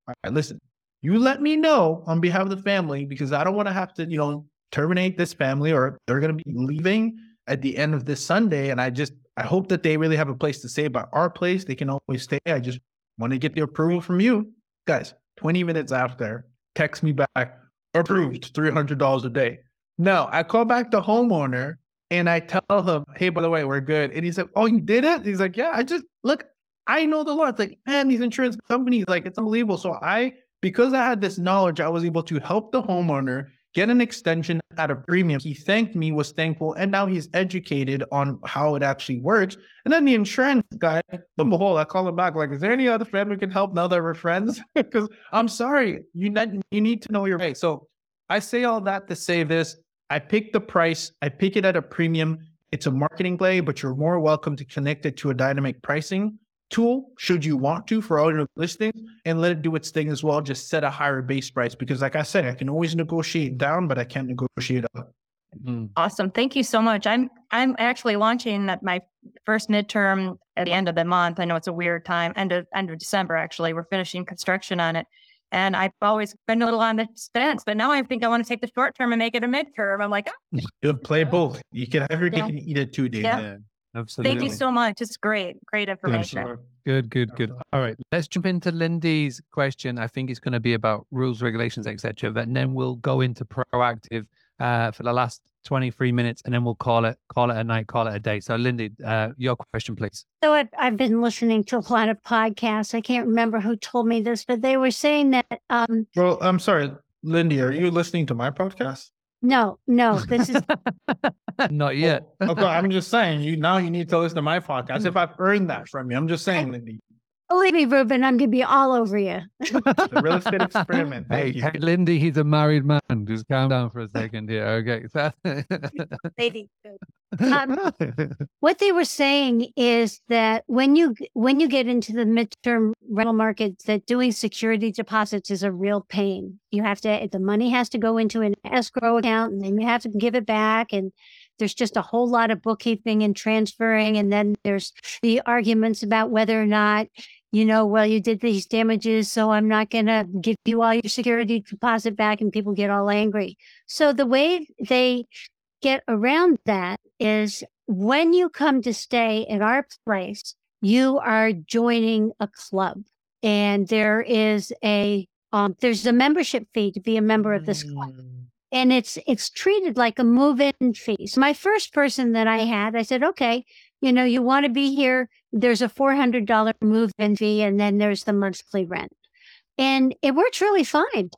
B: all right, listen, you let me know on behalf of the family because I don't want to have to, you know, terminate this family or they're going to be leaving at the end of this Sunday. And I just, I hope that they really have a place to stay. But our place, they can always stay. I just want to get the approval from you guys. 20 minutes after, text me back, approved, $300 a day. No, I call back the homeowner and I tell him, hey, by the way, we're good. And he's like, oh, you did it? He's like, yeah, I just, look, I know the law. It's like, man, these insurance companies, like, it's unbelievable. So I, because I had this knowledge, I was able to help the homeowner get an extension at a premium. He thanked me, was thankful, and now he's educated on how it actually works. And then the insurance guy, and behold, I call him back, like, is there any other friend we can help now that we're friends? Because I'm sorry, you need, you need to know your way. So I say all that to say this. I pick the price, I pick it at a premium. It's a marketing play, but you're more welcome to connect it to a dynamic pricing tool should you want to for all your listings and let it do its thing as well. Just set a higher base price because, like I said, I can always negotiate down, but I can't negotiate up.
A: Mm.
I: Awesome. Thank you so much. I'm I'm actually launching at my first midterm at the end of the month. I know it's a weird time, end of end of December actually. We're finishing construction on it. And I've always been a little on the fence, but now I think I want to take the short term and make it a midterm. I'm like, oh,
B: You play both. You can have your cake
I: Yeah.
B: and eat it too, Dave.
I: Yeah.
A: Absolutely.
I: thank you so much. It's great. Great information.
A: Good, good, good. All right, let's jump into Lindy's question. I think it's going to be about rules, regulations, etc. But then we'll go into proactive uh, for the last 23 minutes, and then we'll call it call it a night, call it a day. So, Lindy, uh, your question, please.
G: So I've, I've been listening to a lot of podcasts. I can't remember who told me this, but they were saying that um,
B: Well, I'm sorry, Lindy, are you listening to my podcast?
G: No, no, this is
A: Not yet.
B: Oh, oh, okay, I'm just saying you now you need to listen to my podcast. If I've earned that from you, I'm just saying, Lindy.
G: Believe me, Ruben, I'm gonna be all over you.
B: The real estate experiment.
A: Hey,
B: you.
A: hey, Lindy, he's a married man. Just calm down for a second here. Okay.
G: Lady, Um, what they were saying is that when you when you get into the midterm rental market, that doing security deposits is a real pain. You have to the money has to go into an escrow account, and then you have to give it back, and there's just a whole lot of bookkeeping and transferring, and then there's the arguments about whether or not you know, well, you did these damages, so I'm not going to give you all your security deposit back, and people get all angry. So the way they get around that is when you come to stay at our place, you are joining a club, and there is a um, there's a membership fee to be a member of this club, and it's it's treated like a move-in fee. So my first person that I had, I said, okay, you know, you want to be here. There's a four hundred dollar move-in fee, and then there's the monthly rent, and it works really fine.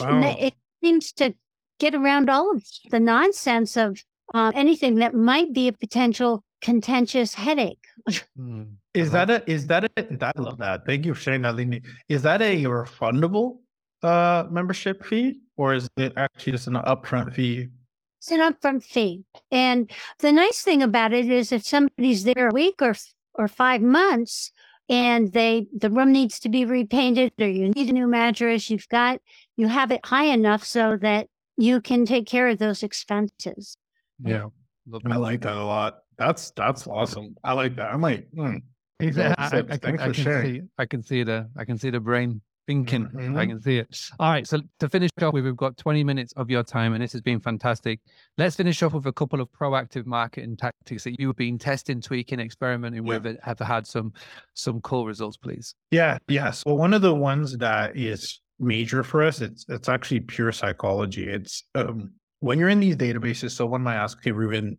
G: And
B: Wow.
G: It seems to get around all of the nonsense of uh, anything that might be a potential contentious headache.
A: Hmm.
B: Is that a is that a I love that. Thank you for sharing that, Lindy. Is that a refundable uh membership fee or is it actually just an upfront fee?
G: It's an upfront fee. And the nice thing about it is if somebody's there a week or or five months and they the room needs to be repainted or you need a new mattress, you've got you have it high enough so that you can take care of those expenses.
A: Yeah.
B: I like that a lot. That's that's awesome. I like that. I'm like, hmm. Thanks
A: I,
B: for-
A: I- I
B: thanks
A: can,
B: for
A: I can
B: sharing.
A: see, I can see the, I can see the brain thinking. I
B: Mhm.
A: can see it. All right. So to finish off with, we've got 20 minutes of your time, and this has been fantastic. Let's finish off with a couple of proactive marketing tactics that you've been testing, tweaking, experimenting
B: Yeah.
A: with, and have had some, some cool results, please.
B: Yeah, yes. Well, one of the ones that is major for us, it's it's actually pure psychology. It's um when you're in these databases, so one might ask, okay, Ruben,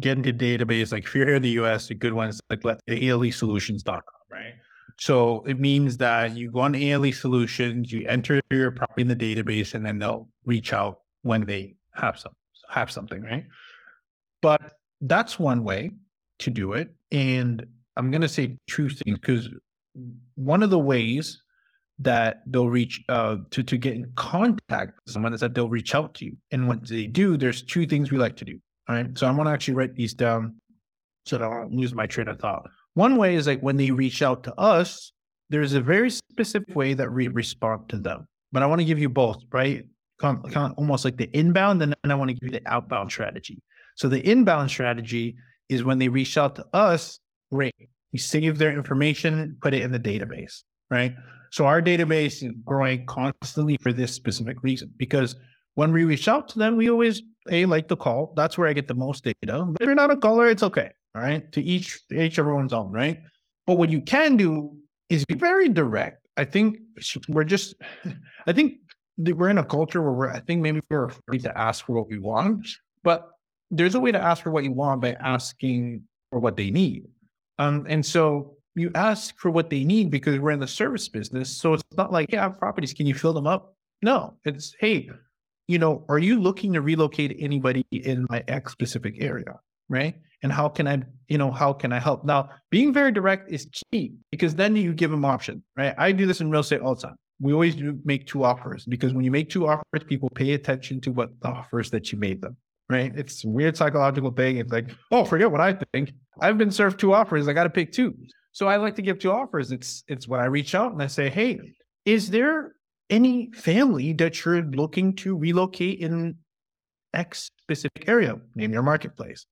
B: get into database, like if you're here in the US, the good ones like let ALEsolutions.com, right? So it means that you go on ALE Solutions, you enter your property in the database, and then they'll reach out when they have some have something, right? But that's one way to do it. And I'm gonna say two things because one of the ways that they'll reach uh, to to get in contact with someone is that they'll reach out to you. And when they do, there's two things we like to do. All right. So I'm gonna actually write these down so that I don't lose my train of thought. One way is like when they reach out to us, there's a very specific way that we respond to them. But I want to give you both, right? Kind of, almost like the inbound, and then I want to give you the outbound strategy. So the inbound strategy is when they reach out to us, great. We save their information, put it in the database, right? So our database is growing constantly for this specific reason. Because when we reach out to them, we always a like the call. That's where I get the most data. If you're not a caller, it's okay. All right. To each to each everyone's own, right? But what you can do is be very direct. I think we're just I think we're in a culture where we're I think maybe we're afraid to ask for what we want. But there's a way to ask for what you want by asking for what they need. Um, and so you ask for what they need because we're in the service business. So it's not like, yeah, I have properties. Can you fill them up? No, it's, hey, you know, are you looking to relocate anybody in my X specific area? Right. And how can I, you know, how can I help? Now, being very direct is key because then you give them option, right? I do this in real estate all the time. We always do make two offers because when you make two offers, people pay attention to what the offers that you made them right? It's weird psychological thing. It's like, oh, forget what I think. I've been served two offers. I got to pick two. So I like to give two offers. It's it's when I reach out and I say, hey, is there any family that you're looking to relocate in X specific area? Name your marketplace.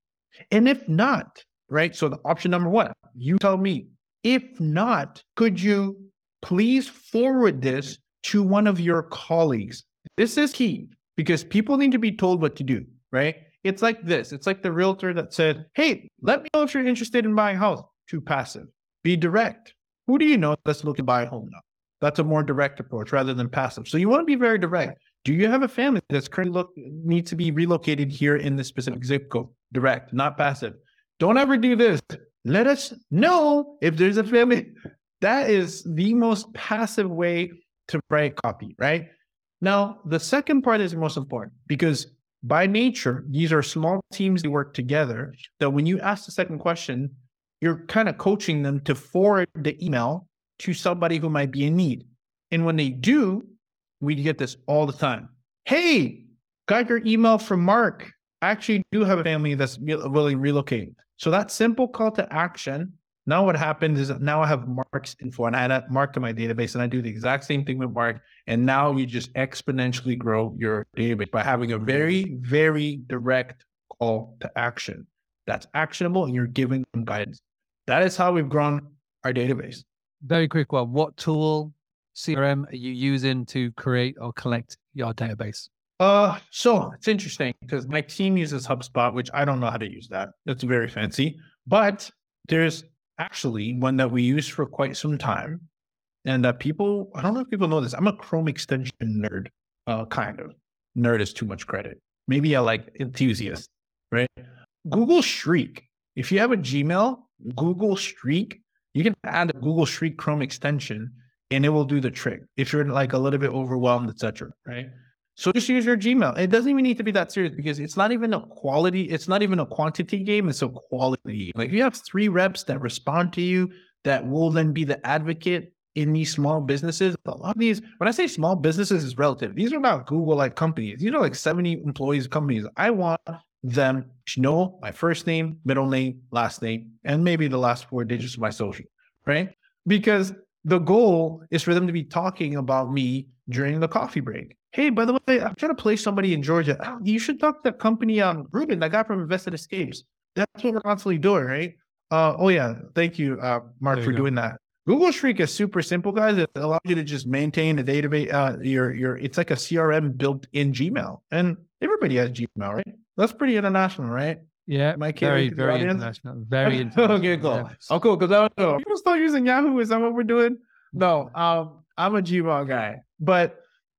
B: And if not, right? So the option number one, you tell me. If not, could you please forward this to one of your colleagues? This is key because people need to be told what to do right? It's like this. It's like the realtor that said, Hey, let me know if you're interested in buying a house. Too passive. Be direct. Who do you know that's looking to buy a home now? That's a more direct approach rather than passive. So you want to be very direct. Do you have a family that's currently look needs to be relocated here in this specific zip code? Direct, not passive. Don't ever do this. Let us know if there's a family. That is the most passive way to write copy, right? Now, the second part is most important because by nature, these are small teams that work together. That when you ask the second question, you're kind of coaching them to forward the email to somebody who might be in need. And when they do, we get this all the time. Hey, got your email from Mark. I actually do have a family that's willing to relocate. So that simple call to action. Now what happens is now I have Mark's info and I add Mark to my database and I do the exact same thing with Mark. And now you just exponentially grow your database by having a very, very direct call to action. That's actionable and you're giving them guidance. That is how we've grown our database.
A: Very quick one. What tool CRM are you using to create or collect your database?
B: Uh, so it's interesting because my team uses HubSpot, which I don't know how to use that. That's very fancy. But there's actually one that we use for quite some time. And uh, people, I don't know if people know this. I'm a Chrome extension nerd, uh, kind of. Nerd is too much credit. Maybe I like enthusiast, right? Google Streak. If you have a Gmail, Google Streak, you can add a Google Streak Chrome extension and it will do the trick if you're like a little bit overwhelmed, etc. Right. So just use your Gmail. It doesn't even need to be that serious because it's not even a quality, it's not even a quantity game, it's a quality. Like if you have three reps that respond to you that will then be the advocate in these small businesses. A lot of these, when I say small businesses, is relative. These are not Google like companies. These are like 70 employees companies. I want them to know my first name, middle name, last name, and maybe the last four digits of my social, right? Because the goal is for them to be talking about me during the coffee break. Hey, by the way, I'm trying to place somebody in Georgia. Oh, you should talk to that company, um, Ruben, that guy from Invested Escapes. That's what we're constantly doing, right? Uh, oh yeah, thank you, uh, Mark, for doing that. Google Streak is super simple, guys. It allows you to just maintain a database. Uh, your your it's like a CRM built in Gmail, and everybody has Gmail, right? That's pretty international, right?
A: Yeah,
B: my
A: very, very international. Very international.
B: okay, cool.
A: Yeah.
B: Oh, cool. Because I don't know. People still using Yahoo. Is that what we're doing? No. Um, I'm a Gmail guy, but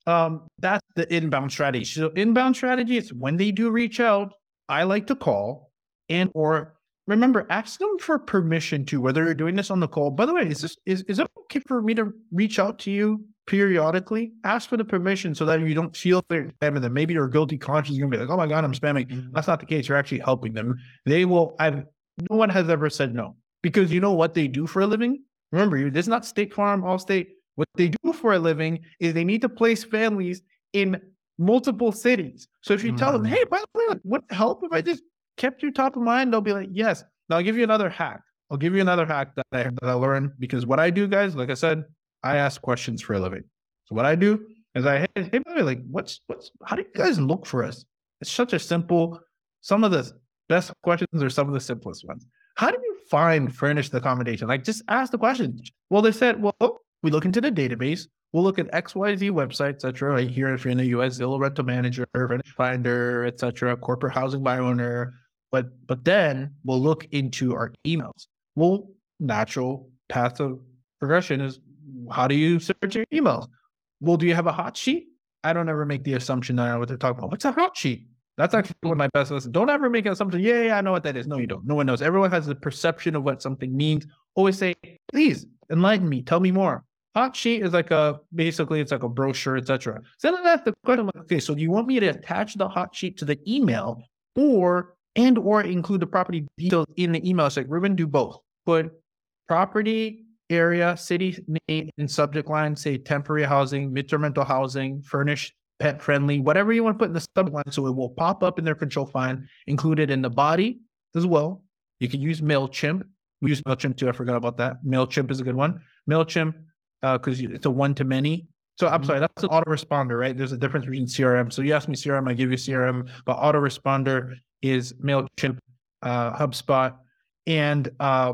B: um, that's the inbound strategy. So inbound strategy is when they do reach out, I like to call and or remember ask them for permission to whether you're doing this on the call. By the way, is this is is it okay for me to reach out to you periodically? Ask for the permission so that you don't feel they're spamming them. Maybe your guilty conscience is gonna be like, oh my god, I'm spamming.
A: Mm-hmm.
B: That's not the case. You're actually helping them. They will. I've no one has ever said no because you know what they do for a living. Remember, you this is not State Farm, Allstate. What they do for a living is they need to place families in multiple cities. So if you tell them,
A: Mhm.
B: hey, by the way, would it help if I just kept you top of mind? They'll be like, yes. Now I'll give you another hack. I'll give you another hack that I, that I learned because what I do, guys, like I said, I ask questions for a living. So what I do is I, hey, hey, way, like, what's, what's, how do you guys look for us? It's such a simple, some of the best questions are some of the simplest ones. How do you find furnished accommodation? Like, just ask the question. Well, they said, well, oh, we look into the database. We'll look at XYZ websites, etc. Right here, if you're in the US, Zillow Rental Manager, Furnish Finder, etc., corporate housing by owner. But but then we'll look into our emails. Well, natural path of progression is how do you search your emails? Well, do you have a hot sheet? I don't ever make the assumption that I know what they're talking about. What's a hot sheet? That's actually one of my best lessons. Don't ever make an assumption. Yeah, yeah, I know what that is. No, you don't. No one knows. Everyone has a perception of what something means. Always say, please enlighten me. Tell me more. Hot sheet is like a basically it's like a brochure, etc. So then that's the question. Like, okay, so do you want me to attach the hot sheet to the email, or and or include the property details in the email? It's like Ruben, do both. Put property area, city name, and subject line. Say temporary housing, midterm rental housing, furnished, pet friendly, whatever you want to put in the subject line, so it will pop up in their control find. Included in the body as well. You can use Mailchimp. We use Mailchimp too. I forgot about that. Mailchimp is a good one. Mailchimp because it's a one to many. So I'm sorry, that's an autoresponder, right? There's a difference between CRM. So you ask me CRM, I give you CRM, but autoresponder is Mailchimp, uh, HubSpot, and uh,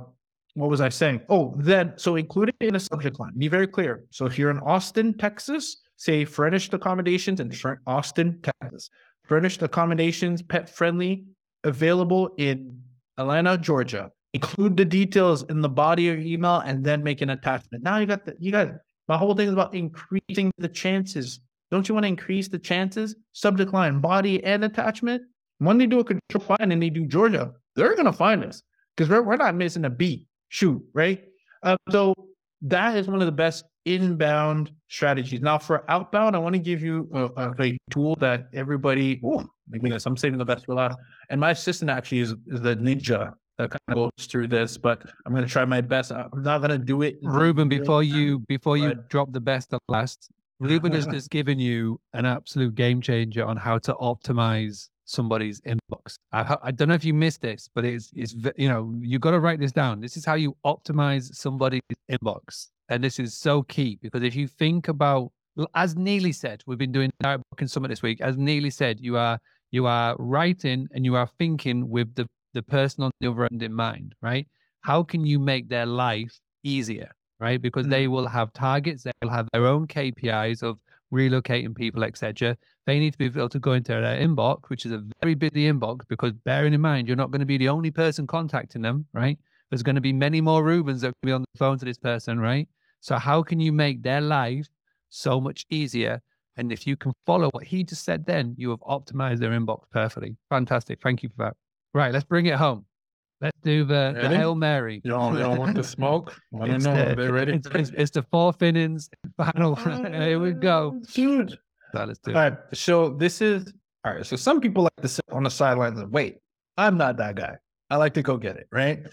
B: what was I saying? Oh, then so include it in a subject line. Be very clear. So if you're in Austin, Texas, say furnished accommodations in Austin, Texas. Furnished accommodations, pet friendly, available in Atlanta, Georgia. Include the details in the body of your email and then make an attachment. Now you got the you got my whole thing is about increasing the chances Don't you want to increase the chances? Subject line, body, and attachment. When they do a control find and they do Georgia, they're going to find us because we're, we're not missing a beat. Shoot, right? Uh, so that is one of the best inbound strategies. Now, for outbound, I want to give you a, a tool that everybody, oh, maybe I'm saving the best for last. And my assistant actually is, is the ninja that kind of goes through this, but I'm going to try my best. I'm not going to do it.
A: Ruben, before you before you drop the best of last, Ruben has just given you an absolute game changer on how to optimize somebody's inbox. I, I don't know if you missed this, but it's it's you know you got to write this down. This is how you optimize somebody's inbox, and this is so key because if you think about as Neely said, we've been doing our booking summit this week. As Neely said, you are you are writing and you are thinking with the the person on the other end in mind, right? How can you make their life easier, right? Because they mm. will have targets, they will have their own KPIs of relocating people, etc. They need to be able to go into their inbox, which is a very busy inbox, because bearing in mind you're not going to be the only person contacting them, right? There's going to be many more Rubens that will be on the phone to this person, right? So how can you make their life so much easier? And if you can follow what he just said, then you have optimized their inbox perfectly. Fantastic. Thank you for that. Right, let's bring it home. Let's do the, the Hail Mary.
B: You don't, want the smoke? I don't know. The, Are they ready?
A: It's, it's, it's, the fourth innings final. Here we go.
B: Huge.
A: So let's do
B: all right. So this is all right. So some people like to sit on the sidelines and wait. I'm not that guy. I like to go get it. Right.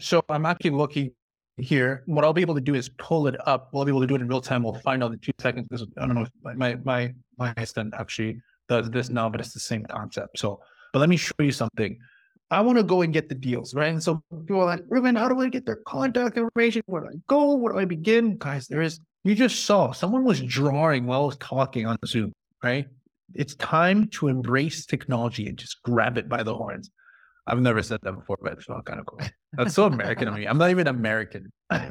B: So I'm actually looking here. What I'll be able to do is pull it up. We'll be able to do it in real time. We'll find out in two seconds. I don't know if my my my assistant actually does this now, but it's the same concept. So, but let me show you something. I want to go and get the deals, right? And so people are like, Ruben, how do I get their contact information? Where do I go? Where do I begin? Guys, there is, you just saw someone was drawing while I was talking on Zoom, right? It's time to embrace technology and just grab it by the horns. I've never said that before, but it's all kind of cool. That's so American of me. I'm not even American.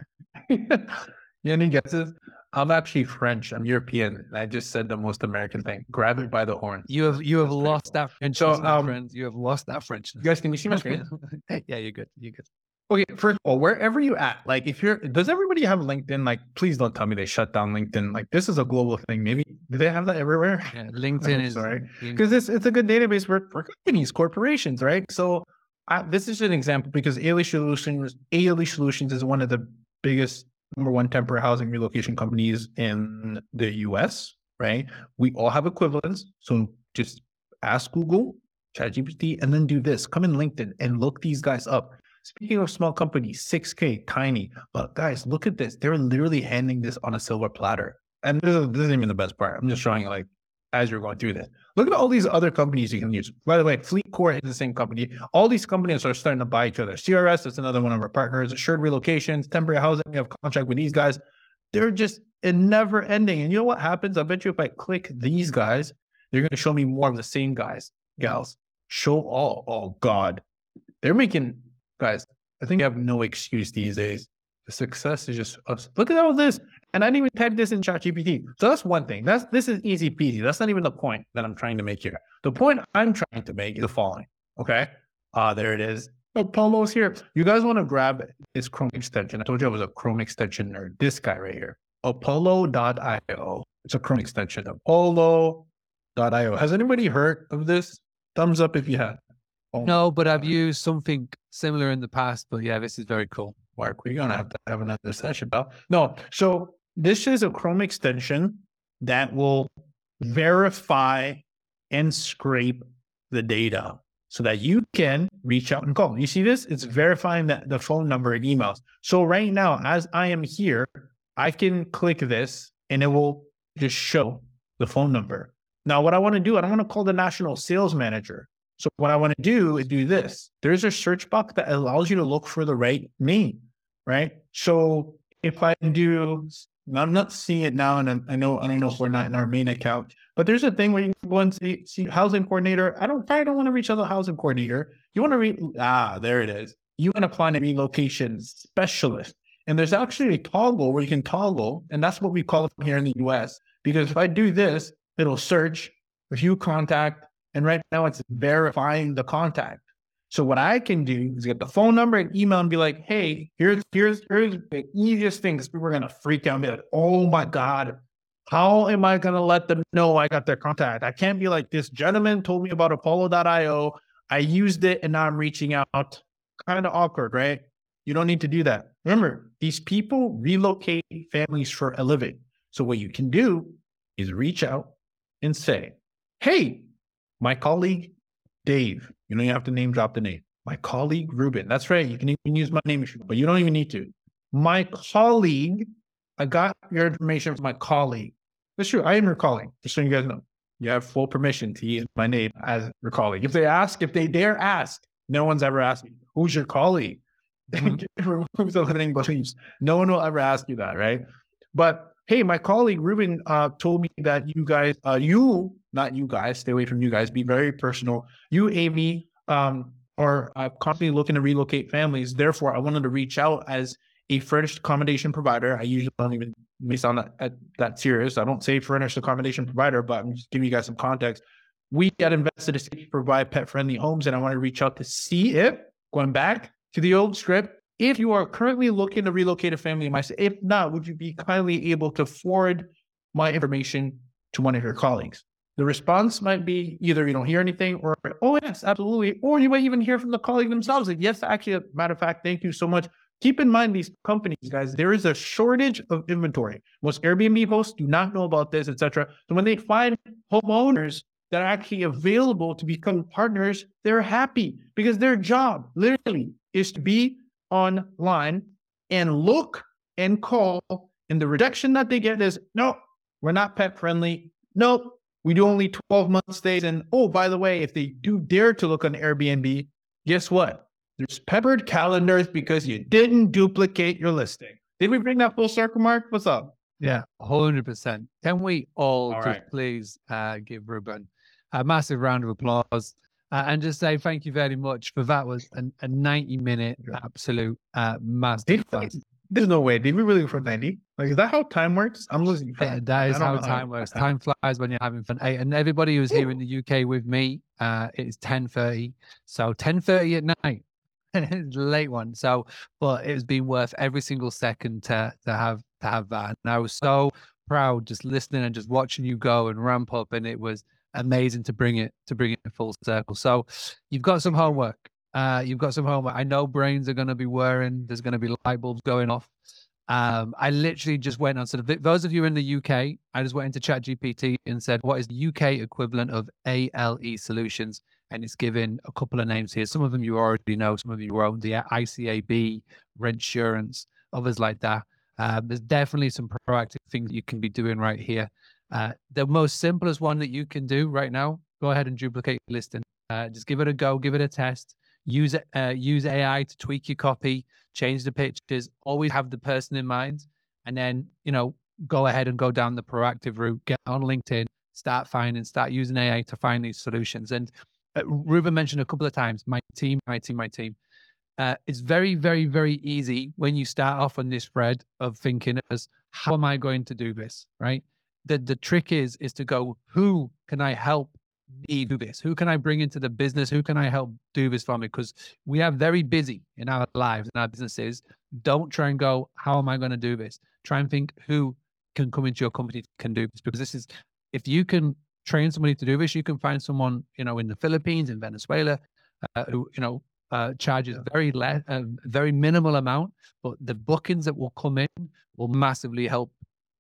B: You any guesses? I'm actually French. I'm European. I just said the most American thing. Grab it by the horn.
A: You have you have lost that French. So, um, friends. You have lost that French.
B: You guys, can you see my screen?
A: yeah, you're good. You're good.
B: Okay, first of all, wherever you at, like if you're, does everybody have LinkedIn? Like, please don't tell me they shut down LinkedIn. Like, this is a global thing. Maybe do they have that everywhere?
A: Yeah, LinkedIn is
B: sorry because it's it's a good database for, for companies, corporations, right? So I, this is an example because ALE Solutions, ALE Solutions is one of the biggest number one temporary housing relocation companies in the US, right? We all have equivalents. So just ask Google, ChatGPT, and then do this. Come in LinkedIn and look these guys up. Speaking of small companies, 6K, tiny. But guys, look at this. They're literally handing this on a silver platter. And this, is, this isn't even the best part. I'm just showing like as you're going through this. Look at all these other companies you can use. By the way, FleetCor is the same company. All these companies are starting to buy each other. CRS is another one of our partners. Assured Relocations, Temporary Housing, we have contract with these guys. They're just never ending. And you know what happens? I bet you if I click these guys, they're going to show me more of the same guys, gals. Show all. Oh, God. They're making, guys, I think you have no excuse these days. The success is just us. Look at all this. And I didn't even type this in ChatGPT. So that's one thing. That's this is easy peasy. That's not even the point that I'm trying to make here. The point I'm trying to make is the following. Okay. Uh, there it is. Apollo's here. You guys want to grab this Chrome extension. I told you I was a Chrome extension nerd. This guy right here. Apollo.io. It's a Chrome extension. Apollo.io. Has anybody heard of this? Thumbs up if you have.
A: Oh. No, but I've used something similar in the past. But yeah, this is very cool.
B: Mark, we're gonna have to have another session about. No, so this is a Chrome extension that will verify and scrape the data so that you can reach out and call. You see this? It's verifying the, the phone number and emails. So right now, as I am here, I can click this and it will just show the phone number. Now, what I want to do, I don't want to call the national sales manager. So what I want to do is do this. There's a search box that allows you to look for the right name, right? So if I do I'm not seeing it now, and I know I don't know if we're not in our main account, but there's a thing where you go and see, see housing coordinator. I don't I don't want to reach out to housing coordinator. You want to read ah, there it is. You want to find a relocation specialist. And there's actually a toggle where you can toggle, and that's what we call it here in the US. Because if I do this, it'll search view contact, and right now it's verifying the contact. So what I can do is get the phone number and email and be like, hey, here's here's here's the easiest thing because people are gonna freak out and be like, oh my God, How am I to let them know I got their contact? I can't be like, this gentleman told me about Apollo.io. I used it and now I'm reaching out. Kind of awkward, right? You don't need to do that. Remember, these people relocate families for a living. So what you can do is reach out and say, Hey, my colleague Dave, you don't even have to name drop the name. My colleague Ruben. That's right. You can even use my name, if you but you don't even need to. My colleague, I got your information from my colleague. That's true. I am your colleague, just so you guys know. You have full permission to use my name as your colleague. If they ask, if they dare ask, no one's ever asked me, who's your colleague? Mm-hmm. The limiting beliefs. No one will ever ask you that, right? But hey, my colleague Ruben uh, told me that you guys, uh, you, not you guys, stay away from you guys, be very personal. You, Amy, um, are a company looking to relocate families. Therefore, I wanted to reach out as a furnished accommodation provider. I usually don't even may sound that, that serious. I don't say furnished accommodation provider, but I'm just giving you guys some context. We got invested to provide pet friendly homes, and I want to reach out to see if going back to the old script. If you are currently looking to relocate a family, myself, if not, would you be kindly able to forward my information to one of your colleagues? The response might be either you don't hear anything or, oh, yes, absolutely. Or you might even hear from the colleague themselves. Like, yes, actually, matter of fact, thank you so much. Keep in mind these companies, guys, there is a shortage of inventory. Most Airbnb hosts do not know about this, etc. So when they find homeowners that are actually available to become partners, they're happy because their job literally is to be online and look and call. And the rejection that they get is, no, we're not pet friendly. Nope, we do only 12 month stays. And oh, by the way, if they do dare to look on Airbnb, guess what? There's peppered calendars because you didn't duplicate your listing. Did we bring that full circle, Mark? What's up?
A: Yeah, 100%. Can we all,
B: All
A: just
B: right.
A: please uh, give Ruben a massive round of applause uh, and just say thank you very much for that was an, a 90 minute absolute uh,
B: Did,
A: masterclass.
B: there's no way. Did we really go for 90? Like, is that how time works? I'm losing
A: Yeah, that is how time works. Time flies when you're having fun. Hey, and everybody who's here in the UK with me, uh, it's 10.30. So 10.30 at night. it's a late one. So, but it's been worth every single second to, to have to have that. And I was so proud just listening and just watching you go and ramp up. And it was amazing to bring it to bring it full circle. So you've got some homework. Uh, you've got some homework. I know brains are going to be whirring. There's going to be light bulbs going off. Um, I literally just went on. So the, those of you in the UK, I just went into ChatGPT and said, "What is the UK equivalent of ALE solutions?" And it's given a couple of names here. Some of them you already know. Some of you won't. The ICAB, rent insurance, others like that. Uh, there's definitely some proactive things you can be doing right here. Uh, the most simplest one that you can do right now, go ahead and duplicate your listing. Uh, just give it a go, give it a test. Use uh, use AI to tweak your copy, change the pictures. Always have the person in mind, and then you know go ahead and go down the proactive route. Get on LinkedIn, start finding, start using AI to find these solutions. And uh, Ruben mentioned a couple of times, my team, my team, my team. Uh, it's very, very, very easy when you start off on this thread of thinking as how am I going to do this, right? The the trick is is to go, who can I help me do this? Who can I bring into the business? Who can I help do this for me? Because we are very busy in our lives and our businesses. Don't try and go, how am I going to do this? Try and think who can come into your company can do this because this is if you can train somebody to do this, you can find someone you know in the Philippines, in Venezuela, uh, who you know uh, charges very less, uh, very minimal amount, but the bookings that will come in will massively help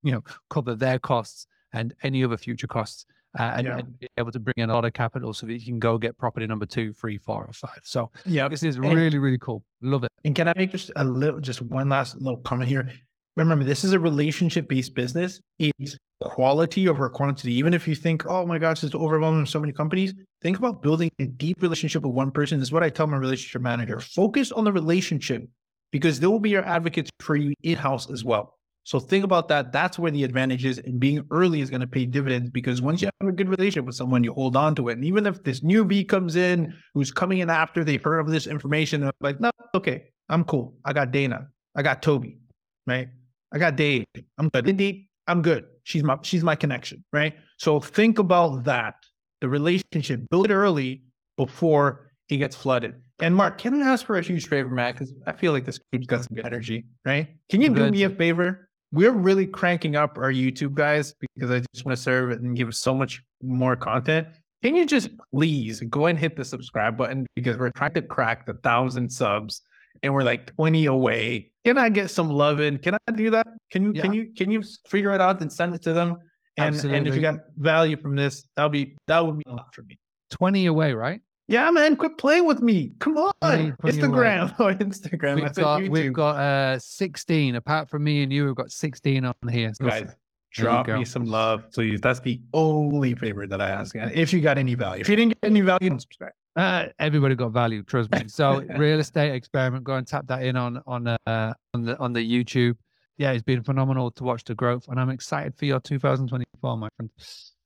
A: you know cover their costs and any other future costs. Uh, and,
B: Yeah.
A: and be able to bring in a lot of capital so that you can go get property number two, three, four, or five. So
B: Yeah.
A: this is
B: And-
A: really, really cool. Love it.
B: And can I make just a little, just one last little comment here? Remember, this is a relationship based business. It's quality over quantity. Even if you think, oh my gosh, it's overwhelming so many companies, think about building a deep relationship with one person. This is what I tell my relationship manager. Focus on the relationship because they will be your advocates for you in house as well. So think about that. That's where the advantage is. And being early is going to pay dividends because once you have a good relationship with someone, you hold on to it. And even if this newbie comes in who's coming in after they've heard of this information, they're like, no, okay, I'm cool. I got Dana. I got Toby, right? I got Dave. I'm good. Lindy, I'm good. She's my she's my connection, right? So think about that. The relationship, build it early before it gets flooded. And Mark, can I ask for a huge favor, Matt? Because I feel like this group's got some good energy, right? Can you do me a favor? We're really cranking up our YouTube guys because I just want to serve and give so much more content. Can you just please go and hit the subscribe button because we're trying to crack the thousand subs and we're like 20 away. Can I get some love in? Can I do that? Can you can you can you figure it out and send it to them? And and if you got value from this, that'll be that would be a lot for me.
A: 20 away, right?
B: Yeah, man, quit playing with me. Come on.
A: 20 20 away.
B: Instagram or Instagram.
A: We've got,
B: YouTube.
A: we've got uh, 16. Apart from me and you, we've got 16 on here. So
B: guys, drop me some love, please. That's the only favor that I ask. If you got any value, if you didn't get any value, don't subscribe.
A: Uh, everybody got value, trust me. So real estate experiment, go and tap that in on on uh, on the on the YouTube. Yeah, it's been phenomenal to watch the growth, and I'm excited for your 2024, my friend.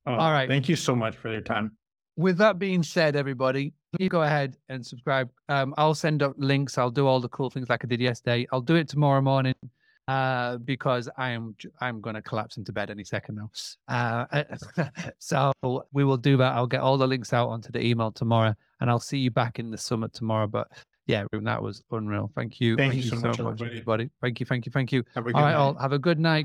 B: Oh,
A: All right.
B: Thank you so much for your time.
A: With that being said, everybody, please go ahead and subscribe. Um, I'll send up links. I'll do all the cool things like I did yesterday. I'll do it tomorrow morning uh, because I am I'm going to collapse into bed any second now. Uh, so we will do that. I'll get all the links out onto the email tomorrow, and I'll see you back in the summit tomorrow. But yeah, that was unreal. Thank you.
B: Thank you so much, everybody.
A: everybody. Thank you. Thank you. Thank you.
B: Have
A: All right,
B: night.
A: all have a good night.